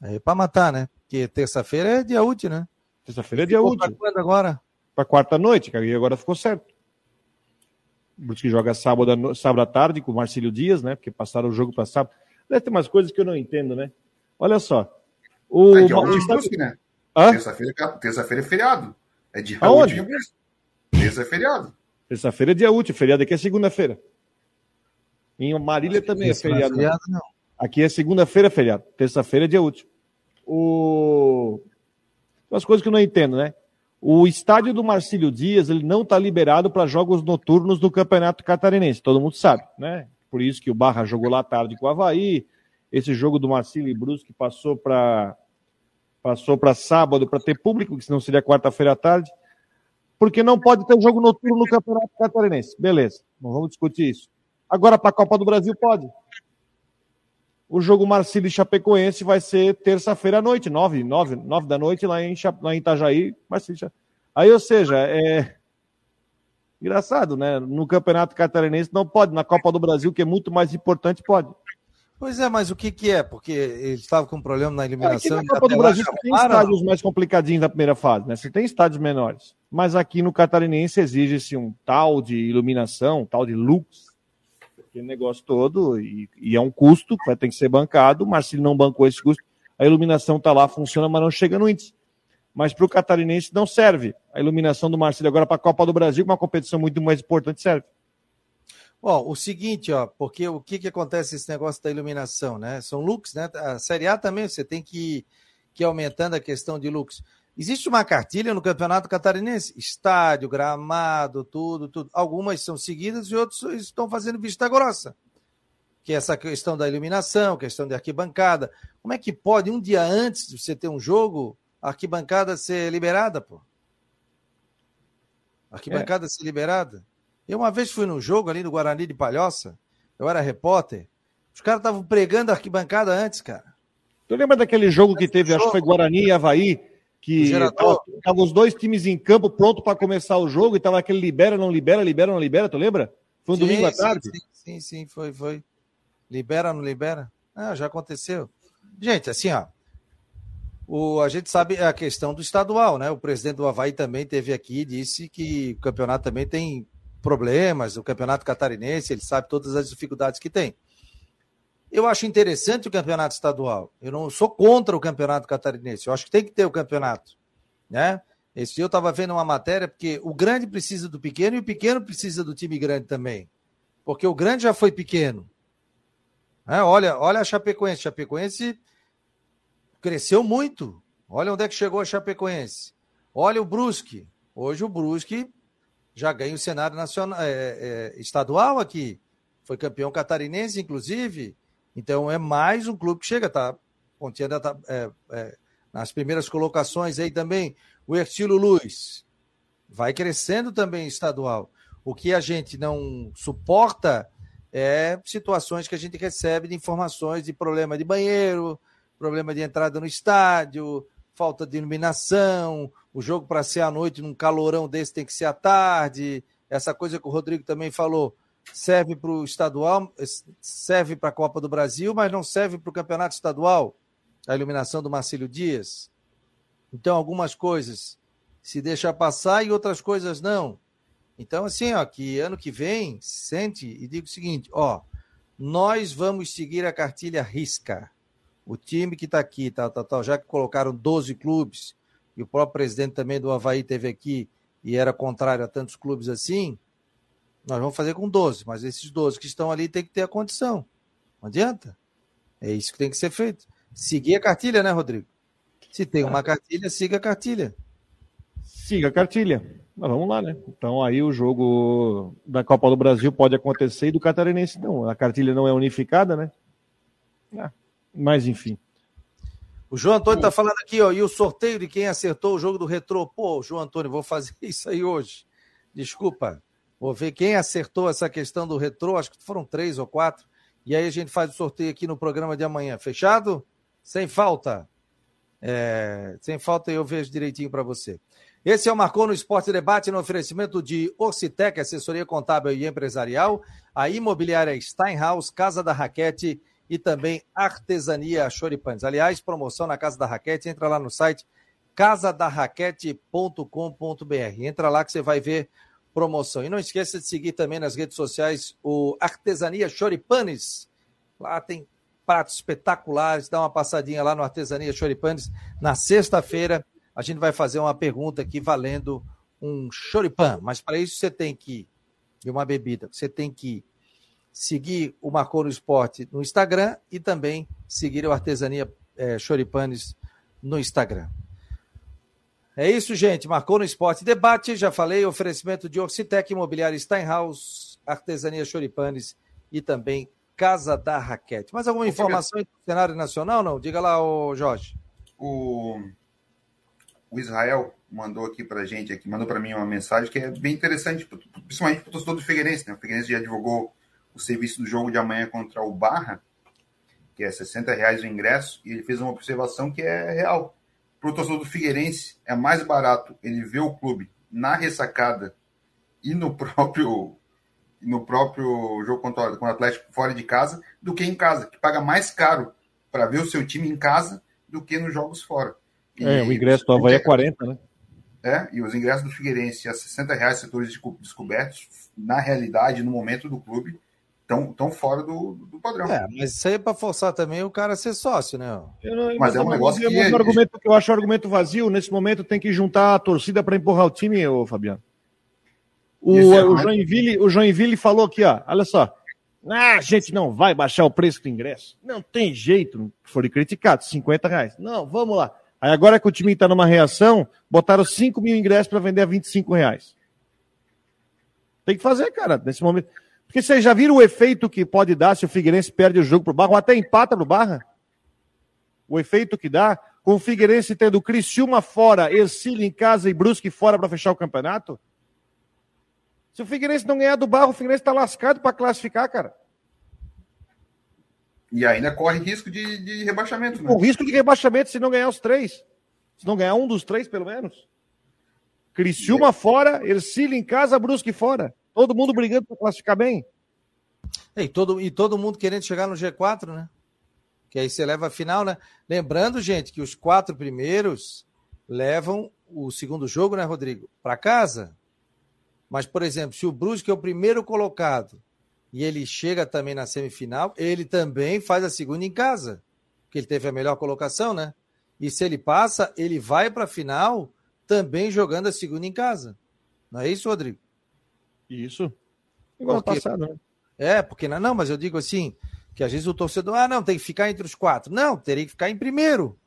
É para matar, né? Porque terça-feira é dia útil, né? Terça-feira é dia útil. Para quando agora? Para quarta-noite, que agora ficou certo. Brusque joga sábado, sábado à tarde com o Marcílio Dias, né? Porque passaram o jogo para sábado. Deve ter umas coisas que eu não entendo, né? Olha só. O é dia útil, Brusque, né? Terça-feira terça é feriado. É dia Aonde? útil. Terça é feriado. Terça-feira é dia útil, feriado aqui é segunda-feira. Em Marília também é feriado. Não é feriado não. Aqui é segunda-feira feriado. Terça-feira é dia útil. O... As coisas que eu não entendo, né? O estádio do Marcílio Dias ele não está liberado para jogos noturnos do Campeonato Catarinense, todo mundo sabe, né? Por isso que o Barra jogou lá tarde com o Havaí. Esse jogo do Marcílio e Brusque passou para passou para sábado para ter público, que senão seria quarta-feira à tarde. Porque não pode ter jogo noturno no Campeonato Catarinense. Beleza, não vamos discutir isso. Agora para a Copa do Brasil pode. O jogo Marcílio e Chapecoense vai ser terça-feira à noite, nove, nove, nove da noite, lá em, lá em Itajaí. Marcílio. Aí, ou seja, é engraçado, né? No Campeonato Catarinense não pode, na Copa do Brasil, que é muito mais importante, pode. Pois é, mas o que, que é? Porque ele estava com um problema na eliminação. Aqui na Copa do Brasil tem estádios mais complicadinhos na primeira fase, né? Você tem estádios menores. Mas aqui no Catarinense exige-se um tal de iluminação, um tal de lux, aquele negócio todo, e, e, é um custo que vai ter que ser bancado. O Marcelo não bancou esse custo. A iluminação está lá, funciona, mas não chega no índice. Mas para o catarinense não serve. A iluminação do Marcelo agora para a Copa do Brasil, uma competição muito mais importante, serve. Ó, o seguinte, ó, porque o que, que acontece esse negócio da iluminação, né? São looks, né? A Série A também você tem que, que ir aumentando a questão de looks. Existe uma cartilha no Campeonato Catarinense, estádio, gramado, tudo, tudo. Algumas são seguidas e outros estão fazendo vista grossa. Que é essa questão da iluminação, questão de arquibancada. Como é que pode, um dia antes de você ter um jogo, a arquibancada ser liberada, pô? arquibancada é. ser liberada? Eu uma vez fui num jogo ali no Guarani de Palhoça, eu era repórter, os caras estavam pregando a arquibancada antes, cara. Tu lembra daquele jogo que teve, acho que foi Guarani e Havaí, que estavam os dois times em campo pronto para começar o jogo e tava aquele libera, não libera, libera, não libera, tu lembra? Foi um sim, domingo à tarde? Sim, sim, sim, foi, foi. Libera, não libera? Ah, já aconteceu. Gente, assim, ó, o, a gente sabe a questão do estadual, né? O presidente do Havaí também teve aqui e disse que o campeonato também tem problemas, o campeonato catarinense, ele sabe todas as dificuldades que tem. Eu acho interessante o campeonato estadual. Eu não sou contra o campeonato catarinense. Eu acho que tem que ter o campeonato, né? Esse dia eu estava vendo uma matéria porque o grande precisa do pequeno e o pequeno precisa do time grande também, porque o grande já foi pequeno. É, olha, olha a Chapecoense. Chapecoense cresceu muito. Olha onde é que chegou a Chapecoense. Olha o Brusque. Hoje o Brusque já ganha o cenário nacional, é, é, estadual aqui. Foi campeão catarinense, inclusive. Então é mais um clube que chega, tá? Pontinha ainda tá é, é, nas primeiras colocações aí também. O Ercílio Luz vai crescendo também estadual. O que a gente não suporta é situações que a gente recebe de informações de problema de banheiro, problema de entrada no estádio, falta de iluminação, o jogo para ser à noite num calorão desse tem que ser à tarde. Essa coisa que o Rodrigo também falou, serve para o estadual, serve para a Copa do Brasil, mas não serve para o campeonato estadual, a iluminação do Marcílio Dias. Então, algumas coisas se deixa passar e outras coisas não. Então, assim, ó, que ano que vem, sente e diga o seguinte: ó, nós vamos seguir a cartilha risca. O time que está aqui, tal, tal, tal, já que colocaram 12 clubes, e o próprio presidente também do Havaí teve aqui e era contrário a tantos clubes assim, nós vamos fazer com 12, mas esses 12 que estão ali tem que ter a condição. Não adianta. É isso que tem que ser feito. Seguir a cartilha, né, Rodrigo? Se tem uma cartilha, siga a cartilha. Siga a cartilha. Mas vamos lá, né? Então aí o jogo da Copa do Brasil pode acontecer e do Catarinense não. A cartilha não é unificada, né? Ah, mas enfim. O João Antônio está falando aqui, ó, e o sorteio de quem acertou o jogo do retrô. Pô, João Antônio, vou fazer isso aí hoje. Desculpa. Vou ver quem acertou essa questão do retrô. Acho que foram três ou quatro. E aí a gente faz o sorteio aqui no programa de amanhã. Fechado? Sem falta. É, sem falta eu vejo direitinho para você. Esse é o Marcou no Esporte Debate no oferecimento de Orcitec, assessoria contábil e empresarial, a imobiliária Steinhaus, Casa da Raquete e também Artesania Choripanes. Aliás, promoção na Casa da Raquete, entra lá no site casadarraquete.com.br. Entra lá que você vai ver promoção. E não esqueça de seguir também nas redes sociais o Artesania Choripanes. Lá tem pratos espetaculares. Dá uma passadinha lá no Artesania Choripanes na sexta-feira a gente vai fazer uma pergunta aqui valendo um choripan, mas para isso você tem que, e uma bebida, você tem que seguir o Marcou no Esporte no Instagram e também seguir o Artesania é, Choripanes no Instagram. É isso, gente. Marcou no Esporte Debate. Já falei, oferecimento de Orcitec, Imobiliária Steinhaus, Artesania Choripanes e também Casa da Raquete. Mais alguma informação do cenário nacional? Não? Diga lá, ô Jorge. O o Israel mandou aqui para gente, aqui, mandou para mim uma mensagem que é bem interessante, principalmente para o torcedor do Figueirense. Né? O Figueirense já divulgou o serviço do jogo de amanhã contra o Barra, que é 60 reais o ingresso, e ele fez uma observação que é real. Para o torcedor do Figueirense, é mais barato ele ver o clube na ressacada e no próprio no próprio jogo contra, o Atlético fora de casa do que em casa, que paga mais caro para ver o seu time em casa do que nos jogos fora. É, o ingresso do Havaí é 40, né? É, e os ingressos do Figueirense a 60 reais, setores descobertos, na realidade, no momento do clube, estão tão fora do, do padrão. É, mas isso aí é para forçar também o cara a ser sócio, né? Não, mas é um negócio que... É... argumento que eu acho um argumento vazio, nesse momento tem que juntar a torcida para empurrar o time, ô Fabiano. O, é o, Joinville, o Joinville falou aqui, ó, olha só, ah, a gente não vai baixar o preço do ingresso. Não tem jeito, foi criticado, 50 reais. Não, vamos lá. Aí agora que o time está numa reação, botaram 5 mil ingressos para vender a 25 reais. Tem que fazer, cara, nesse momento. Porque vocês já viram o efeito que pode dar se o Figueirense perde o jogo pro Barra, ou até empata pro Barra? O efeito que dá, com o Figueirense tendo Criciúma fora, Ercílio em casa e Brusque fora para fechar o campeonato? Se o Figueirense não ganhar do Barra, o Figueirense está lascado para classificar, cara. E ainda corre risco de, de rebaixamento. Né? O risco de rebaixamento se não ganhar os três. Se não ganhar um dos três, pelo menos. Criciúma fora, Ercílio em casa, Brusque fora. Todo mundo brigando para classificar bem. E todo, e todo mundo querendo chegar no G4, né? Que aí você leva a final, né? Lembrando, gente, que os quatro primeiros levam o segundo jogo, né, Rodrigo? Para casa. Mas, por exemplo, se o Brusque é o primeiro colocado e ele chega também na semifinal, ele também faz a segunda em casa, porque ele teve a melhor colocação, né? E se ele passa, ele vai para a final também jogando a segunda em casa. Não é isso, Rodrigo? Isso. Igual porque, passado, né? É, porque não, mas eu digo assim, que às vezes o torcedor, ah, não, tem que ficar entre os quatro. Não, teria que ficar em primeiro.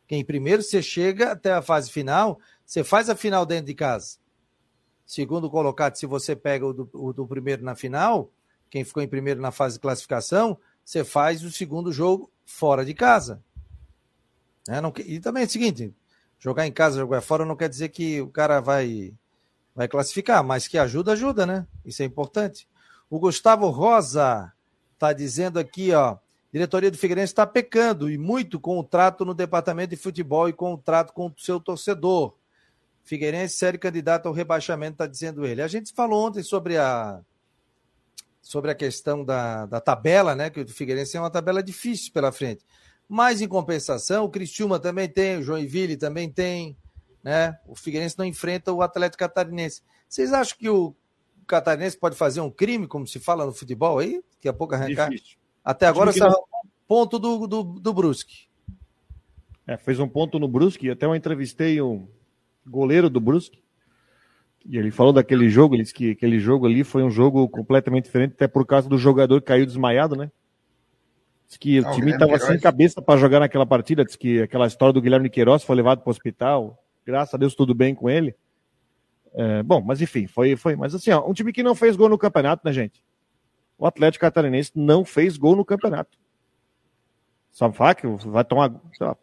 Porque em primeiro você chega até a fase final, você faz a final dentro de casa. Segundo colocado, se você pega o do, o do primeiro na final, quem ficou em primeiro na fase de classificação, você faz o segundo jogo fora de casa. É, não, e também é o seguinte: jogar em casa, jogar fora, não quer dizer que o cara vai, vai classificar, mas que ajuda, ajuda, né? Isso é importante. O Gustavo Rosa está dizendo aqui, ó. Diretoria do Figueirense está pecando e muito com o trato no departamento de futebol e com o trato com o seu torcedor. Figueirense sério candidato ao rebaixamento, está dizendo ele. A gente falou ontem sobre a sobre a questão da, da tabela, né? Que o Figueirense é uma tabela difícil pela frente. Mas, em compensação, o Cristiúma também tem, o Joinville também tem. Né? O Figueirense não enfrenta o Atlético Catarinense. Vocês acham que o Catarinense pode fazer um crime, como se fala no futebol aí? Daqui a pouco arrancar? Difícil. Até agora só não... ponto do, do, do Brusque. É, fez um ponto no Brusque, até eu entrevistei o goleiro do Brusque, e ele falou daquele jogo, ele disse que aquele jogo ali foi um jogo completamente diferente, até por causa do jogador que caiu desmaiado, né? Diz que o time estava sem cabeça para jogar naquela partida, diz que aquela história do Guilherme Queiroz foi levado para o hospital, graças a Deus tudo bem com ele. É, bom, mas enfim, foi, foi. Mas assim, ó, um time que não fez gol no campeonato, né, gente? O Atlético Catarinense não fez gol no campeonato. Só falar que vai tomar.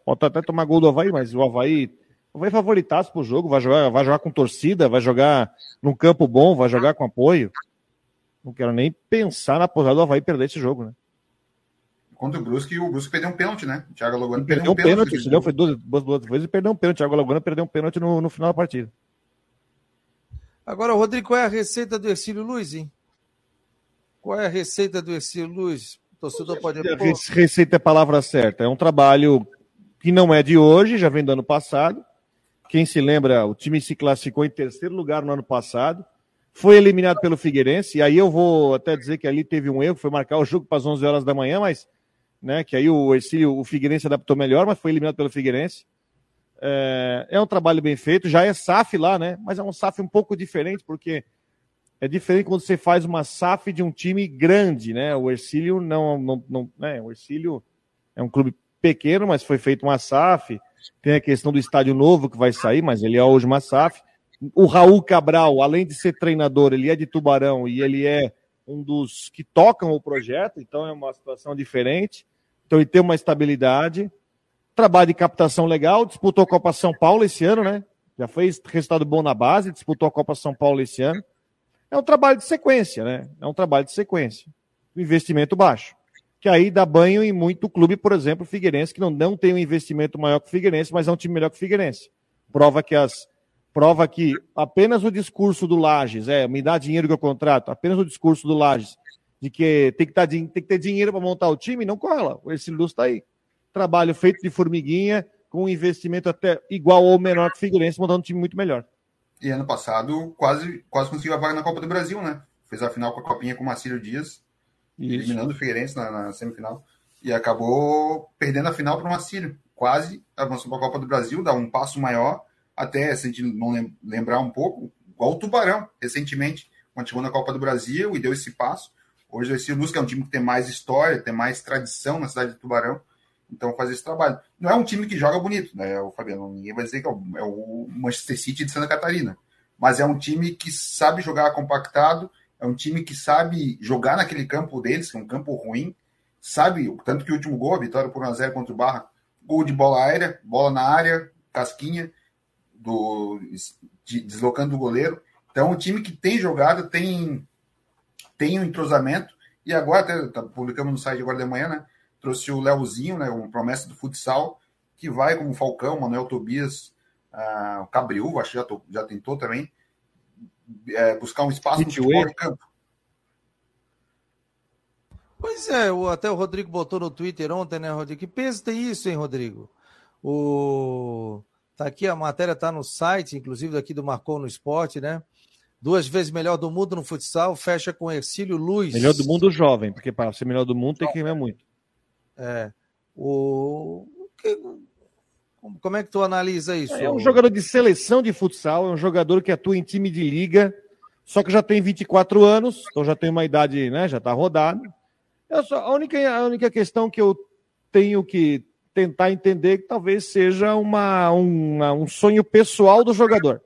Pode até tomar gol do Havaí, mas o Havaí vai favoritar pro jogo, vai jogar, vai jogar com torcida, vai jogar num campo bom, vai jogar com apoio. Não quero nem pensar na posada do Havaí perder esse jogo, né? Contra o Brusque, o Brusque perdeu um pênalti, né? O Thiago Alagoano perdeu, perdeu um pênalti. pênalti não, foi duas, duas, duas vezes e perdeu um pênalti. O Thiago Alagoano perdeu um pênalti no, no final da partida. Agora, Rodrigo, qual é a receita do Ercílio Luiz, hein? Qual é a receita do Ercílio Luiz? O torcedor pode. Receita é a palavra certa. É um trabalho que não é de hoje, já vem do ano passado. Quem se lembra, o time se classificou em terceiro lugar no ano passado. Foi eliminado pelo Figueirense. E aí eu vou até dizer que ali teve um erro, foi marcar o jogo para as 11 horas da manhã, mas né? Que aí o Ercílio, o Figueirense adaptou melhor, mas foi eliminado pelo Figueirense. É, é, um trabalho bem feito, já é SAF lá, né? Mas é um SAF um pouco diferente, porque é diferente quando você faz uma SAF de um time grande, né? O Ercílio não, não, não né? O Ercílio é um clube pequeno, mas foi feito uma SAF. Tem a questão do estádio novo que vai sair, mas ele é hoje uma SAF. O Raul Cabral, além de ser treinador, ele é de Tubarão e ele é um dos que tocam o projeto, então é uma situação diferente. Então ele tem uma estabilidade. Trabalho de captação legal, disputou a Copa São Paulo esse ano, né? Já fez resultado bom na base, disputou a Copa São Paulo esse ano. É um trabalho de sequência, né? É um trabalho de sequência. Investimento baixo. Que aí dá banho em muito clube, por exemplo, Figueirense, que não, não tem um investimento maior que o Figueirense, mas é um time melhor que o Figueirense. Prova que as prova que apenas o discurso do Lages, é, me dá dinheiro que eu contrato, apenas o discurso do Lages de que tem que, tá, tem que ter dinheiro para montar o time, não cola. O Ercílio está aí. Trabalho feito de formiguinha, com um investimento até igual ou menor que o Figueirense, montando um time muito melhor. E ano passado quase, quase conseguiu a vaga na Copa do Brasil, né? Fez a final com a Copinha com o Marcílio Dias, Isso. eliminando o Figueirense na, na, semifinal. E acabou perdendo a final para o Marcílio. Quase avançou para a Copa do Brasil, dá um passo maior, até se a gente não lembrar um pouco, igual o Tubarão, recentemente, quando chegou na Copa do Brasil e deu esse passo. Hoje o Ercílio Luz, é um time que tem mais história, tem mais tradição na cidade de Tubarão, então faz esse trabalho. Não é um time que joga bonito, né, o Fabiano? Ninguém vai dizer que é o, é o Manchester City de Santa Catarina, mas é um time que sabe jogar compactado, é um time que sabe jogar naquele campo deles, que é um campo ruim, sabe, tanto que o último gol, a vitória por 1x0 contra o Barra, gol de bola aérea, bola na área, casquinha, do, de, deslocando o goleiro. Então, é um time que tem jogado, tem tem um entrosamento, e agora, até tá, publicamos no site agora de manhã, né? Trouxe o Leozinho, né? Uma promessa do futsal, que vai como Falcão, Manuel Tobias, uh, o Cabriú, acho que já, tô, já tentou também, é, buscar um espaço no campo. Pois é, o, até o Rodrigo botou no Twitter ontem, né, Rodrigo? Que peso tem isso, hein, Rodrigo? O... Tá aqui, a matéria tá no site, inclusive daqui do Marcou no Esporte, né? Duas vezes melhor do mundo no futsal, fecha com Ercílio Luz. Melhor do mundo jovem, porque para ser melhor do mundo tem que ganhar muito. É. O... Como é que tu analisa isso? É um jogador de seleção de futsal, é um jogador que atua em time de liga, só que já tem 24 anos, então já tem uma idade, né, já está rodado. Só, a, única, a única questão que eu tenho que tentar entender que talvez seja uma, uma um sonho pessoal do jogador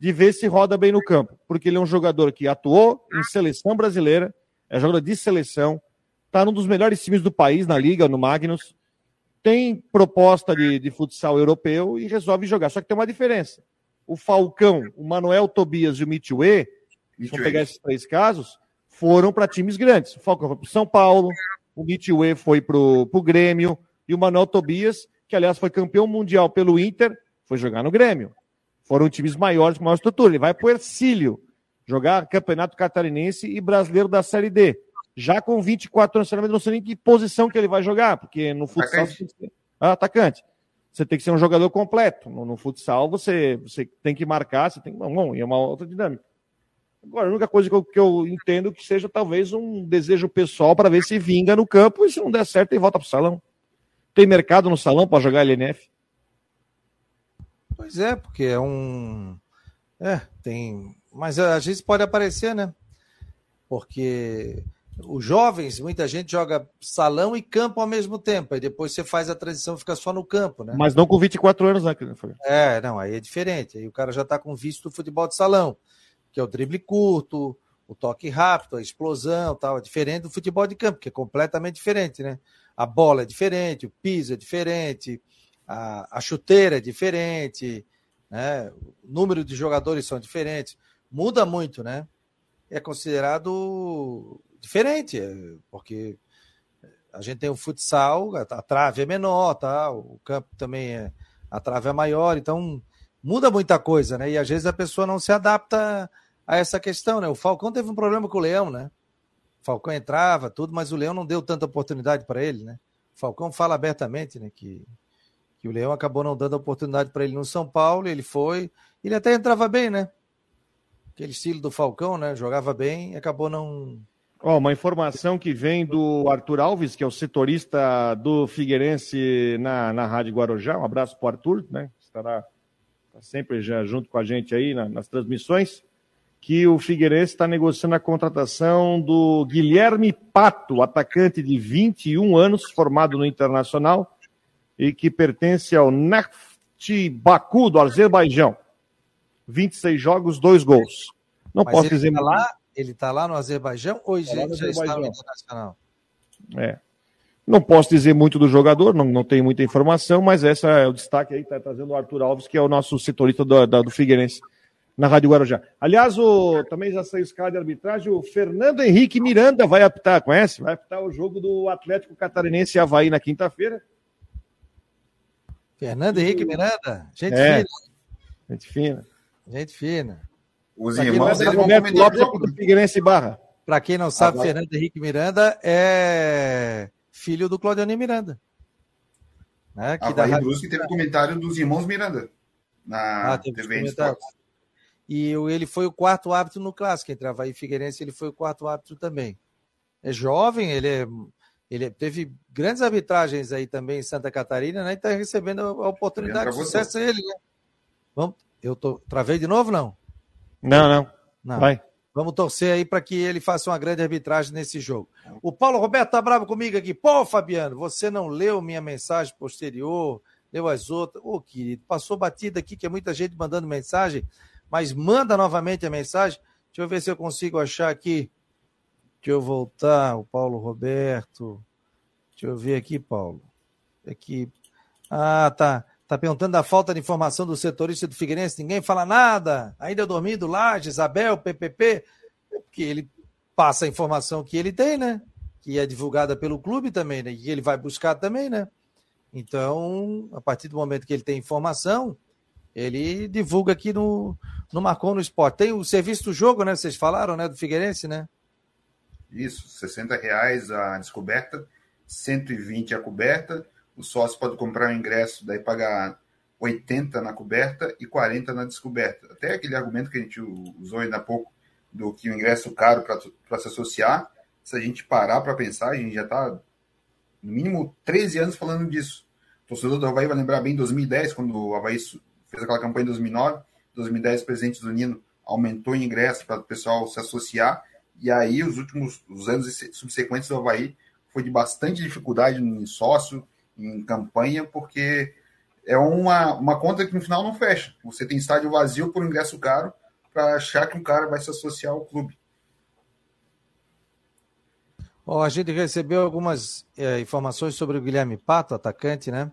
de ver se roda bem no campo, porque ele é um jogador que atuou em seleção brasileira, é jogador de seleção, está num dos melhores times do país na liga, no Magnus, tem proposta de, de futsal europeu e resolve jogar. Só que tem uma diferença. O Falcão, o Manuel Tobias e o Mitue, vamos pegar esses três casos, foram para times grandes. O Falcão foi para São Paulo, o Mitue foi para o Grêmio, e o Manuel Tobias, que aliás foi campeão mundial pelo Inter, foi jogar no Grêmio. Foram times maiores, com maior estrutura. Ele vai para o Ercílio, jogar Campeonato Catarinense e Brasileiro da Série D. Já com 24 anos, não sei nem que posição que ele vai jogar, porque no futsal... Atacante. Ah, atacante. você tem que ser um jogador completo. No, no futsal, você, você tem que marcar, você tem bom, e é uma outra dinâmica. Agora, a única coisa que eu, que eu entendo que seja talvez um desejo pessoal para ver se vinga no campo e se não der certo, ele volta para o salão. Tem mercado no salão para jogar LNF? Pois é, porque é um. É, tem. Mas às vezes pode aparecer, né? Porque os jovens, muita gente joga salão e campo ao mesmo tempo, aí depois você faz a transição e fica só no campo, né? Mas não com 24 anos, né? É, não, aí é diferente. Aí o cara já está com visto do futebol de salão, que é o drible curto, o toque rápido, a explosão tal. É diferente do futebol de campo, que é completamente diferente, né? A bola é diferente, o piso é diferente, a, a chuteira é diferente, né? O número de jogadores são diferentes. Muda muito, né? É considerado diferente, é, porque a gente tem o futsal, a trave é menor, tá? o campo também é, a trave é maior, então muda muita coisa, né? E às vezes a pessoa não se adapta a essa questão, né? O Falcão teve um problema com o Leão, né? O Falcão entrava, tudo, mas o Leão não deu tanta oportunidade para ele, né? O Falcão fala abertamente, né, que, que o Leão acabou não dando oportunidade para ele no São Paulo, ele foi, ele até entrava bem, né? Aquele estilo do Falcão, né? Jogava bem, acabou não Oh, uma informação que vem do Arthur Alves, que é o setorista do Figueirense na, na Rádio Guarujá. Um abraço para o Arthur, né? Estará tá sempre já junto com a gente aí na, nas transmissões. Que o Figueirense está negociando a contratação do Guilherme Pato, atacante de 21 anos, formado no Internacional e que pertence ao Neft Baku do Azerbaijão. 26 jogos, dois gols. Não Mas posso dizer. Tá lá, ele está lá no Azerbaijão ou tá já está no Internacional? É. Não posso dizer muito do jogador, não, não tenho muita informação, mas essa é o destaque aí, está trazendo o Arthur Alves, que é o nosso setorista do, da, do Figueirense na Rádio Guarujá. Aliás, o, também já saiu escala de arbitragem, o Fernando Henrique Miranda vai apitar, conhece? Vai apitar o jogo do Atlético Catarinense e Havaí na quinta-feira. Fernando Henrique Miranda? Gente é, fina. Gente fina. Gente fina. Os pra irmãos dele vão Lopes é Figueirense Barra. Para quem não sabe, Agora... Fernando Henrique Miranda é filho do Claudione Miranda. Né? Que da Rádio... Brusque teve comentário dos irmãos Miranda na ah, TV E ele foi o quarto árbitro no clássico, entre Havaí e Figueirense, ele foi o quarto árbitro também. É jovem, ele é, ele teve grandes arbitragens aí também em Santa Catarina, né? E está recebendo a oportunidade de sucesso ele, né? Vamos, eu tô, travei de novo, não? Não, não. não. Vai. Vamos torcer aí para que ele faça uma grande arbitragem nesse jogo. O Paulo Roberto tá bravo comigo aqui. Pô, Fabiano, você não leu minha mensagem posterior, leu as outras. Ô, oh, querido, passou batida aqui, que é muita gente mandando mensagem, mas manda novamente a mensagem. Deixa eu ver se eu consigo achar aqui. Deixa eu voltar, o Paulo Roberto. Deixa eu ver aqui, Paulo. Aqui. Ah, tá. Está perguntando da falta de informação do setorista do Figueirense. Ninguém fala nada. Ainda dormindo lá, Isabel, PPP. É porque ele passa a informação que ele tem, né? Que é divulgada pelo clube também, né? E ele vai buscar também, né? Então, a partir do momento que ele tem informação, ele divulga aqui no, no Marcon no Esporte. Tem o serviço do jogo, né? Vocês falaram, né? Do Figueirense, né? Isso, 60 reais a descoberta, 120 a coberta o sócio pode comprar um ingresso, daí pagar 80 na coberta e 40 na descoberta. Até aquele argumento que a gente usou ainda há pouco, do que o ingresso caro para se associar, se a gente parar para pensar, a gente já está no mínimo 13 anos falando disso. O torcedor do Havaí vai lembrar bem 2010, quando o Havaí fez aquela campanha em 2009, 2010 o presidente do Nino aumentou o ingresso para o pessoal se associar, e aí os últimos os anos subsequentes do Havaí foi de bastante dificuldade em sócio, em campanha, porque é uma, uma conta que no final não fecha. Você tem estádio vazio por ingresso caro para achar que um cara vai se associar ao clube. a gente recebeu algumas é, informações sobre o Guilherme Pato, atacante, né?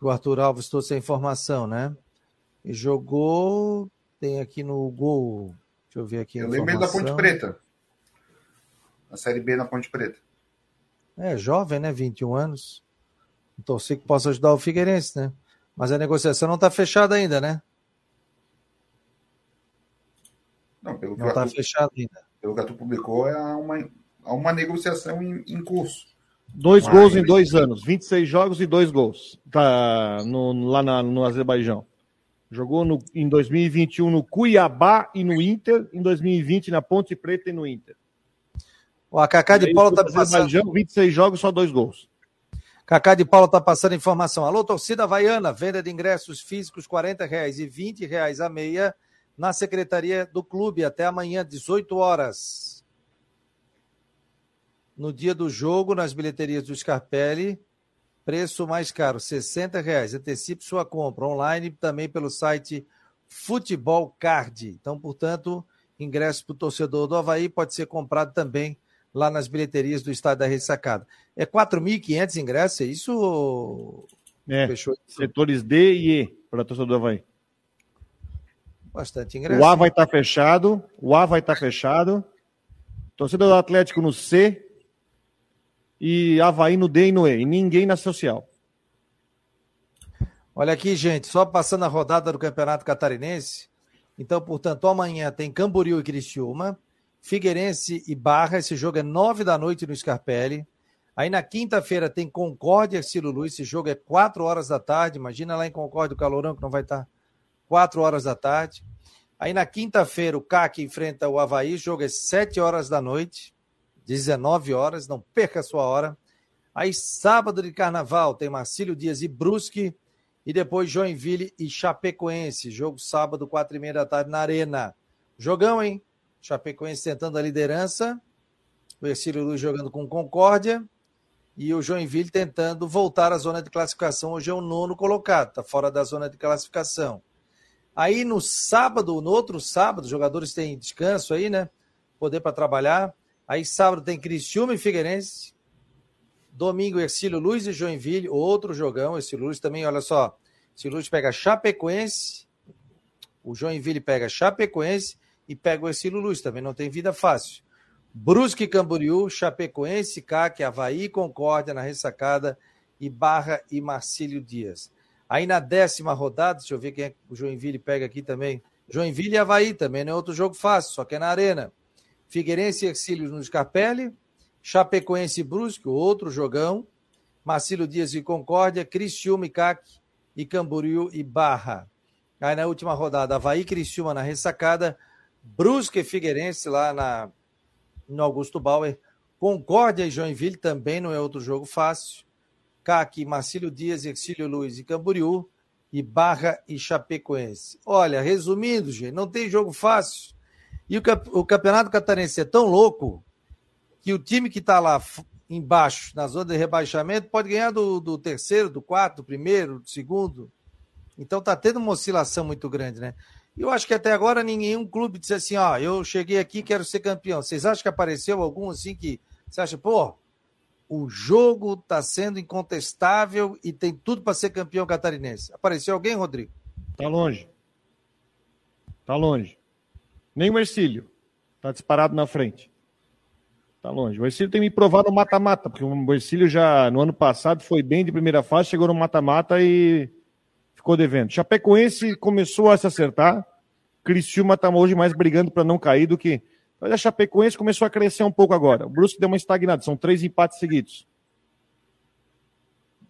O Arthur Alves trouxe a informação, né? E jogou, tem aqui no gol, deixa eu ver aqui. Eu lembro da Ponte Preta, na Série B na Ponte Preta. É, jovem, né? 21 anos. Torcer que possa ajudar o Figueirense, né? Mas a negociação não está fechada ainda, né? Não, pelo não está fechado ainda. Pelo que tu publicou, é uma, há uma negociação em, em curso. Dois Mas... gols em dois anos, 26 jogos e dois gols. Tá no, lá na, no Azerbaijão. Jogou no, em 2021 no Cuiabá e no Inter, em 2020 na Ponte Preta e no Inter. O Kaká de Paula está passando. 26 jogos, só dois gols. Cacá de Paula está passando informação. Alô, torcida Havaiana, venda de ingressos físicos R$ reais e R$ reais a meia na secretaria do clube até amanhã, 18 horas. No dia do jogo, nas bilheterias do Scarpelli, preço mais caro, R$ reais. Antecipe sua compra online também pelo site Futebol Card. Então, portanto, ingresso para o torcedor do Havaí pode ser comprado também lá nas bilheterias do Estádio da Ressacada. É 4.500 ingressos, é isso? É, Fechou setores D e E para torcedor do Havaí. Bastante ingresso. O A vai estar tá fechado, o A vai estar tá fechado, torcedor do Atlético no C e Havaí no D e no E, e ninguém na social. Olha aqui, gente, só passando a rodada do Campeonato Catarinense. Então, portanto, amanhã tem Camboriú e Criciúma. Figueirense e Barra. Esse jogo é nove da noite no Scarpelli. Aí na quinta-feira tem Concórdia Cilo Esse jogo é quatro horas da tarde. Imagina lá em Concórdia o calorão que não vai estar quatro horas da tarde. Aí na quinta-feira o CAC enfrenta o Havaí. O jogo é sete horas da noite. 19 horas. Não perca a sua hora. Aí sábado de carnaval tem Marcílio Dias e Brusque. E depois Joinville e Chapecoense. Jogo sábado, quatro e meia da tarde na Arena. Jogão, hein? Chapecoense tentando a liderança, o Ercílio Luz jogando com Concórdia e o Joinville tentando voltar à zona de classificação. Hoje é o nono colocado, está fora da zona de classificação. Aí no sábado, no outro sábado, os jogadores têm descanso aí, né? Poder para trabalhar. Aí sábado tem Criciúma e Figueirense. Domingo, Ercílio Luz e Joinville, outro jogão. Ercílio Luz também, olha só. Ercílio Luz pega Chapecoense. O Joinville pega Chapecoense e pega o Ercílio Luz, também não tem vida fácil. Brusque, Camboriú, Chapecoense, CAC, Havaí, Concórdia na ressacada e Barra e Marcílio Dias. Aí na décima rodada, deixa eu ver quem é que o Joinville pega aqui também. Joinville e Havaí também, não é outro jogo fácil, só que é na Arena. Figueirense e Ercílio no Scarpelli, Chapecoense e Brusque, outro jogão. Marcílio Dias e Concórdia, Criciúma e CAC e Camboriú e Barra. Aí na última rodada, Havaí e Criciúma na ressacada, Brusque e Figueirense lá na, no Augusto Bauer. Concórdia e Joinville também não é outro jogo fácil. CAC, Marcílio Dias, Exílio Luiz e Camboriú. E Barra e Chapecoense. Olha, resumindo, gente, não tem jogo fácil. E o, o Campeonato Catarinense é tão louco que o time que está lá embaixo, na zona de rebaixamento, pode ganhar do, do terceiro, do quarto, do primeiro, do segundo. Então está tendo uma oscilação muito grande, né? Eu acho que até agora nenhum clube disse assim, ó, eu cheguei aqui, quero ser campeão. Vocês acham que apareceu algum assim que você acha, pô, o jogo está sendo incontestável e tem tudo para ser campeão catarinense? Apareceu alguém, Rodrigo? Tá longe. Tá longe. Nem o Ercílio. Tá disparado na frente. Tá longe. O Ercílio tem me provado no mata-mata, porque o Ercílio já no ano passado foi bem de primeira fase, chegou no mata-mata e ficou devendo. Chapecoense começou a se acertar. Criciúma está hoje mais brigando para não cair do que. Mas a Chapecoense começou a crescer um pouco agora. O Brusque deu uma estagnada, são três empates seguidos.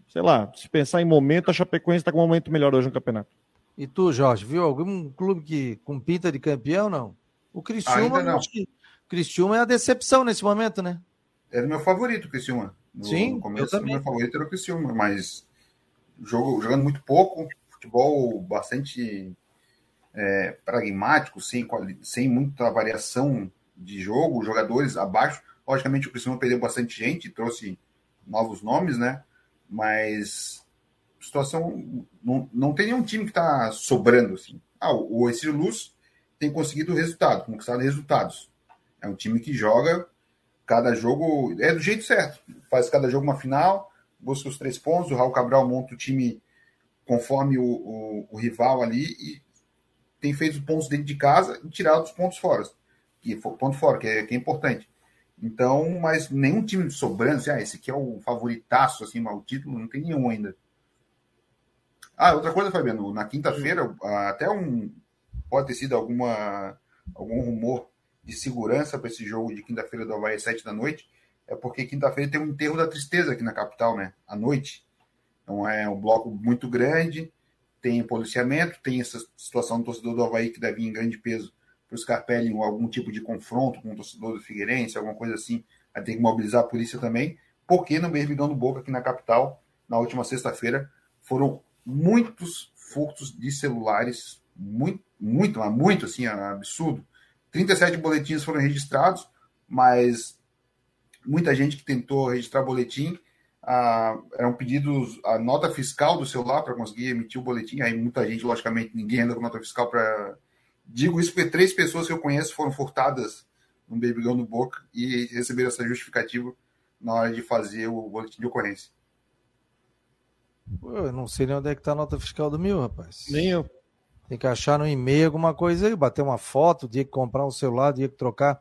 Sei lá, se pensar em momento, a Chapecoense está com um momento melhor hoje no campeonato. E tu, Jorge, viu algum clube que com pinta de campeão, não? O Criciúma, não. Que... Criciúma é a decepção nesse momento, né? Era meu favorito, o Criciúma. No, Sim, no começo, eu também. meu favorito era o Criciúma, mas jogo, jogando muito pouco, futebol bastante é, pragmático, sem, sem muita variação de jogo, jogadores abaixo. Logicamente, o Criciúma perdeu bastante gente, trouxe novos nomes, né? Mas situação não, não tem nenhum time que está sobrando assim. Ah, o, o Exílio Luz tem conseguido resultado, conquistado resultados. É um time que joga cada jogo é do jeito certo, faz cada jogo uma final, busca os três pontos. O Raul Cabral monta o time conforme o, o, o, rival ali e tem feito os pontos dentro de casa e tirado os pontos fora. Que, ponto fora, que é, que é importante. Então, mas nenhum time sobrando, assim, ah, esse aqui é o favoritaço, assim, o título, não tem nenhum ainda. Ah, outra coisa, Fabiano, na quinta-feira, até um. Pode ter sido alguma, algum rumor de segurança para esse jogo de quinta-feira do Havaí, sete da noite. é porque quinta-feira tem um enterro da tristeza aqui na capital, né? À noite. Então é um bloco muito grande, tem policiamento, tem essa situação do torcedor do Havaí que deve ir em grande peso para o Scarpelli algum tipo de confronto com o torcedor do Figueirense, alguma coisa assim, vai ter que mobilizar a polícia também, porque no Berbigão do Boca, aqui na capital, na última sexta-feira, foram muitos furtos de celulares, muito, muito, muito, assim, absurdo. 37 boletins foram registrados, mas muita gente que tentou registrar boletim, ah, eram pedidos a nota fiscal do celular para conseguir emitir o boletim, aí muita gente, logicamente, ninguém anda com nota fiscal para Digo isso porque três pessoas que eu conheço foram furtadas no berbigão do Boca e receberam essa justificativa na hora de fazer o boletim de ocorrência. Pô, eu não sei nem onde é que tá a nota fiscal do mil, rapaz. Nem eu. Tem que achar no e-mail alguma coisa aí, bater uma foto, dia que comprar um celular, dia que trocar.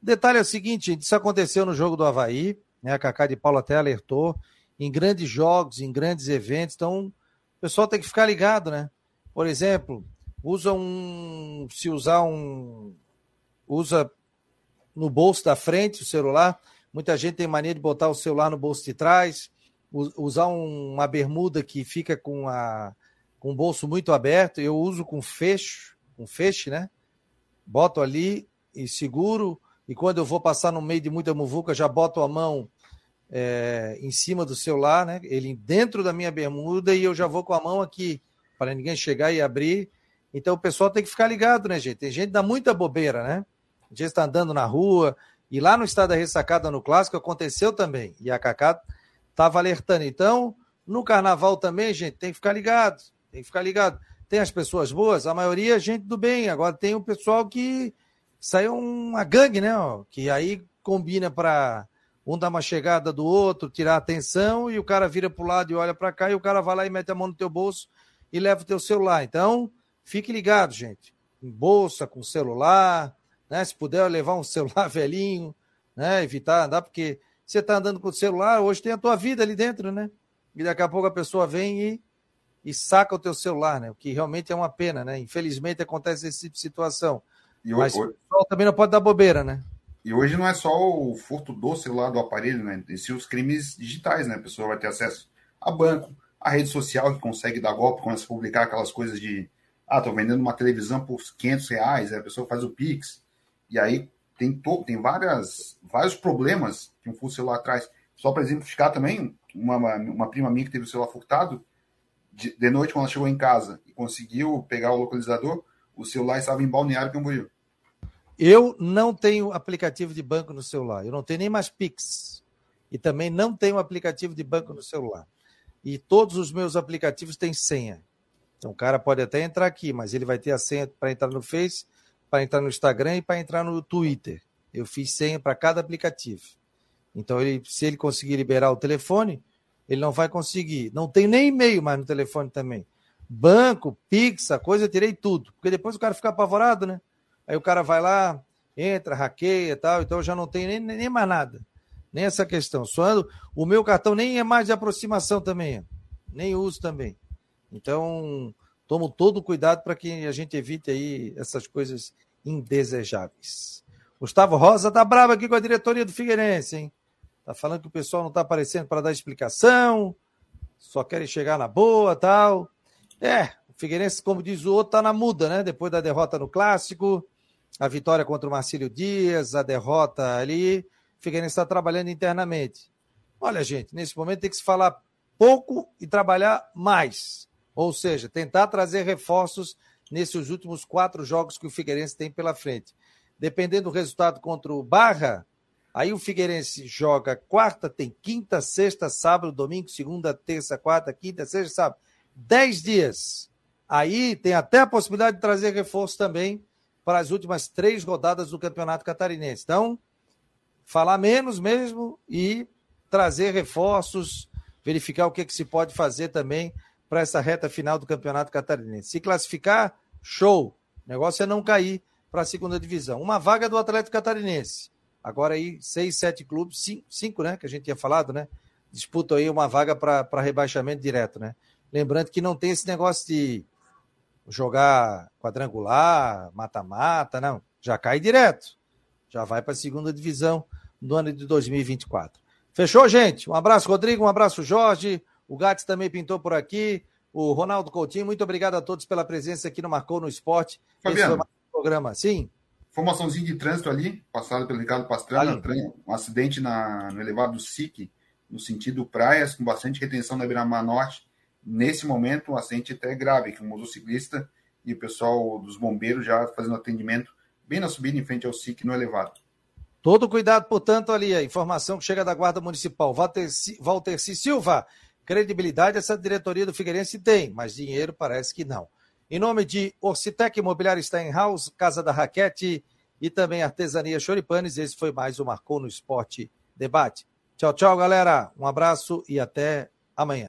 Detalhe é o seguinte, isso aconteceu no jogo do Havaí, né? A Cacá de Paulo até alertou, em grandes jogos, em grandes eventos, então o pessoal tem que ficar ligado, né? Por exemplo, usa um. Se usar um. Usa no bolso da frente o celular. Muita gente tem mania de botar o celular no bolso de trás, usar uma bermuda que fica com, a, com o bolso muito aberto. Eu uso com fecho, com feixe, né? Boto ali e seguro. E quando eu vou passar no meio de muita muvuca, já boto a mão é, em cima do celular, né? Ele dentro da minha bermuda e eu já vou com a mão aqui para ninguém chegar e abrir então o pessoal tem que ficar ligado, né, gente? Tem gente que dá muita bobeira, né? A gente está andando na rua, e lá no estado da ressacada no clássico aconteceu também. E a Cacá estava alertando. Então, no carnaval também, gente, tem que ficar ligado. Tem que ficar ligado. Tem as pessoas boas, a maioria é gente do bem. Agora tem o pessoal que saiu uma gangue, né? Ó, que aí combina para um dar uma chegada do outro, tirar a atenção, e o cara vira para o lado e olha para cá, e o cara vai lá e mete a mão no teu bolso e leva o teu celular. Então, Fique ligado, gente. Em bolsa, com celular, né? Se puder levar um celular velhinho, né? Evitar andar, porque você está andando com o celular, hoje tem a tua vida ali dentro, né? E daqui a pouco a pessoa vem e, e saca o teu celular, né? O que realmente é uma pena, né? Infelizmente acontece esse tipo de situação. E Mas hoje, pessoal também não pode dar bobeira, né? E hoje não é só o furto do celular do aparelho, né? E sim os crimes digitais, né? A pessoa vai ter acesso a banco, a rede social que consegue dar golpe, começa a publicar aquelas coisas de ah, estou vendendo uma televisão por 500 reais, a pessoa faz o Pix, e aí tem, to, tem várias, vários problemas que um furto celular traz. Só para exemplificar também, uma, uma prima minha que teve o celular furtado, de, de, noite, quando ela chegou em casa e conseguiu pegar o localizador, o celular estava em Balneário Camboriú. Eu não tenho aplicativo de banco no celular. Eu não tenho nem mais Pix. E também não tenho aplicativo de banco no celular. E todos os meus aplicativos têm senha. Então o cara pode até entrar aqui, mas ele vai ter a senha para entrar no Face, para entrar no Instagram e para entrar no Twitter. Eu fiz senha para cada aplicativo. Então, ele, se ele conseguir liberar o telefone, ele não vai conseguir. Não tem nem e-mail mais no telefone também. Banco, Pix, a coisa, eu tirei tudo. Porque depois o cara fica apavorado, né? Aí o cara vai lá, entra, hackeia e tal. Então eu já não tenho nem, nem mais nada. Nem essa questão. Só o meu cartão nem é mais de aproximação também. Nem uso também. Então, tomo todo o cuidado para que a gente evite aí essas coisas indesejáveis. Gustavo Rosa tá bravo aqui com a diretoria do Figueirense, hein? Tá falando que o pessoal não tá aparecendo para dar explicação, só querem chegar na boa, tal. É, o Figueirense, como diz o outro, tá na muda, né? Depois da derrota no clássico, a vitória contra o Marcílio Dias, a derrota ali, o Figueirense está trabalhando internamente. Olha, gente, nesse momento tem que se falar pouco e trabalhar mais. Ou seja, tentar trazer reforços nesses últimos quatro jogos que o Figueirense tem pela frente. Dependendo do resultado contra o Barra, aí o Figueirense joga quarta, tem quinta, sexta, sábado, domingo, segunda, terça, quarta, quinta, sexta, sábado. Dez dias. Aí tem até a possibilidade de trazer reforço também para as últimas três rodadas do Campeonato Catarinense. Então, falar menos mesmo e trazer reforços, verificar o que, é que se pode fazer também para essa reta final do Campeonato Catarinense. Se classificar, show. O negócio é não cair para a segunda divisão. Uma vaga do Atlético Catarinense. Agora aí, seis, sete clubes, cinco, cinco né? Que a gente tinha falado, né? Disputam aí uma vaga para rebaixamento direto, né? Lembrando que não tem esse negócio de jogar quadrangular, mata-mata, não. Já cai direto. Já vai para a segunda divisão. no ano de 2024. Fechou, gente? Um abraço, Rodrigo, um abraço, Jorge. O Gats também pintou por aqui. O Ronaldo Coutinho, muito obrigado a todos pela presença aqui no Marcou no Esporte. Fabiano, programa. Sim. Informaçãozinha de trânsito ali, passada pelo Ricardo Pastrana, um acidente na, no elevado do SIC, no sentido praias, com bastante retenção na Beira-Mar Norte. Nesse momento, um acidente até grave, que um motociclista e o pessoal dos bombeiros já fazendo atendimento bem na subida em frente ao SIC no elevado. Todo cuidado, portanto, ali, a informação que chega da Guarda Municipal. Walter, C. Silva, credibilidade essa diretoria do Figueirense tem, mas dinheiro parece que não. Em nome de Orcitec Imobiliário Steinhaus, Casa da Raquete e também Artesania Choripanes, esse foi mais um Marcou no Esporte Debate. Tchau, tchau, galera. Um abraço e até amanhã.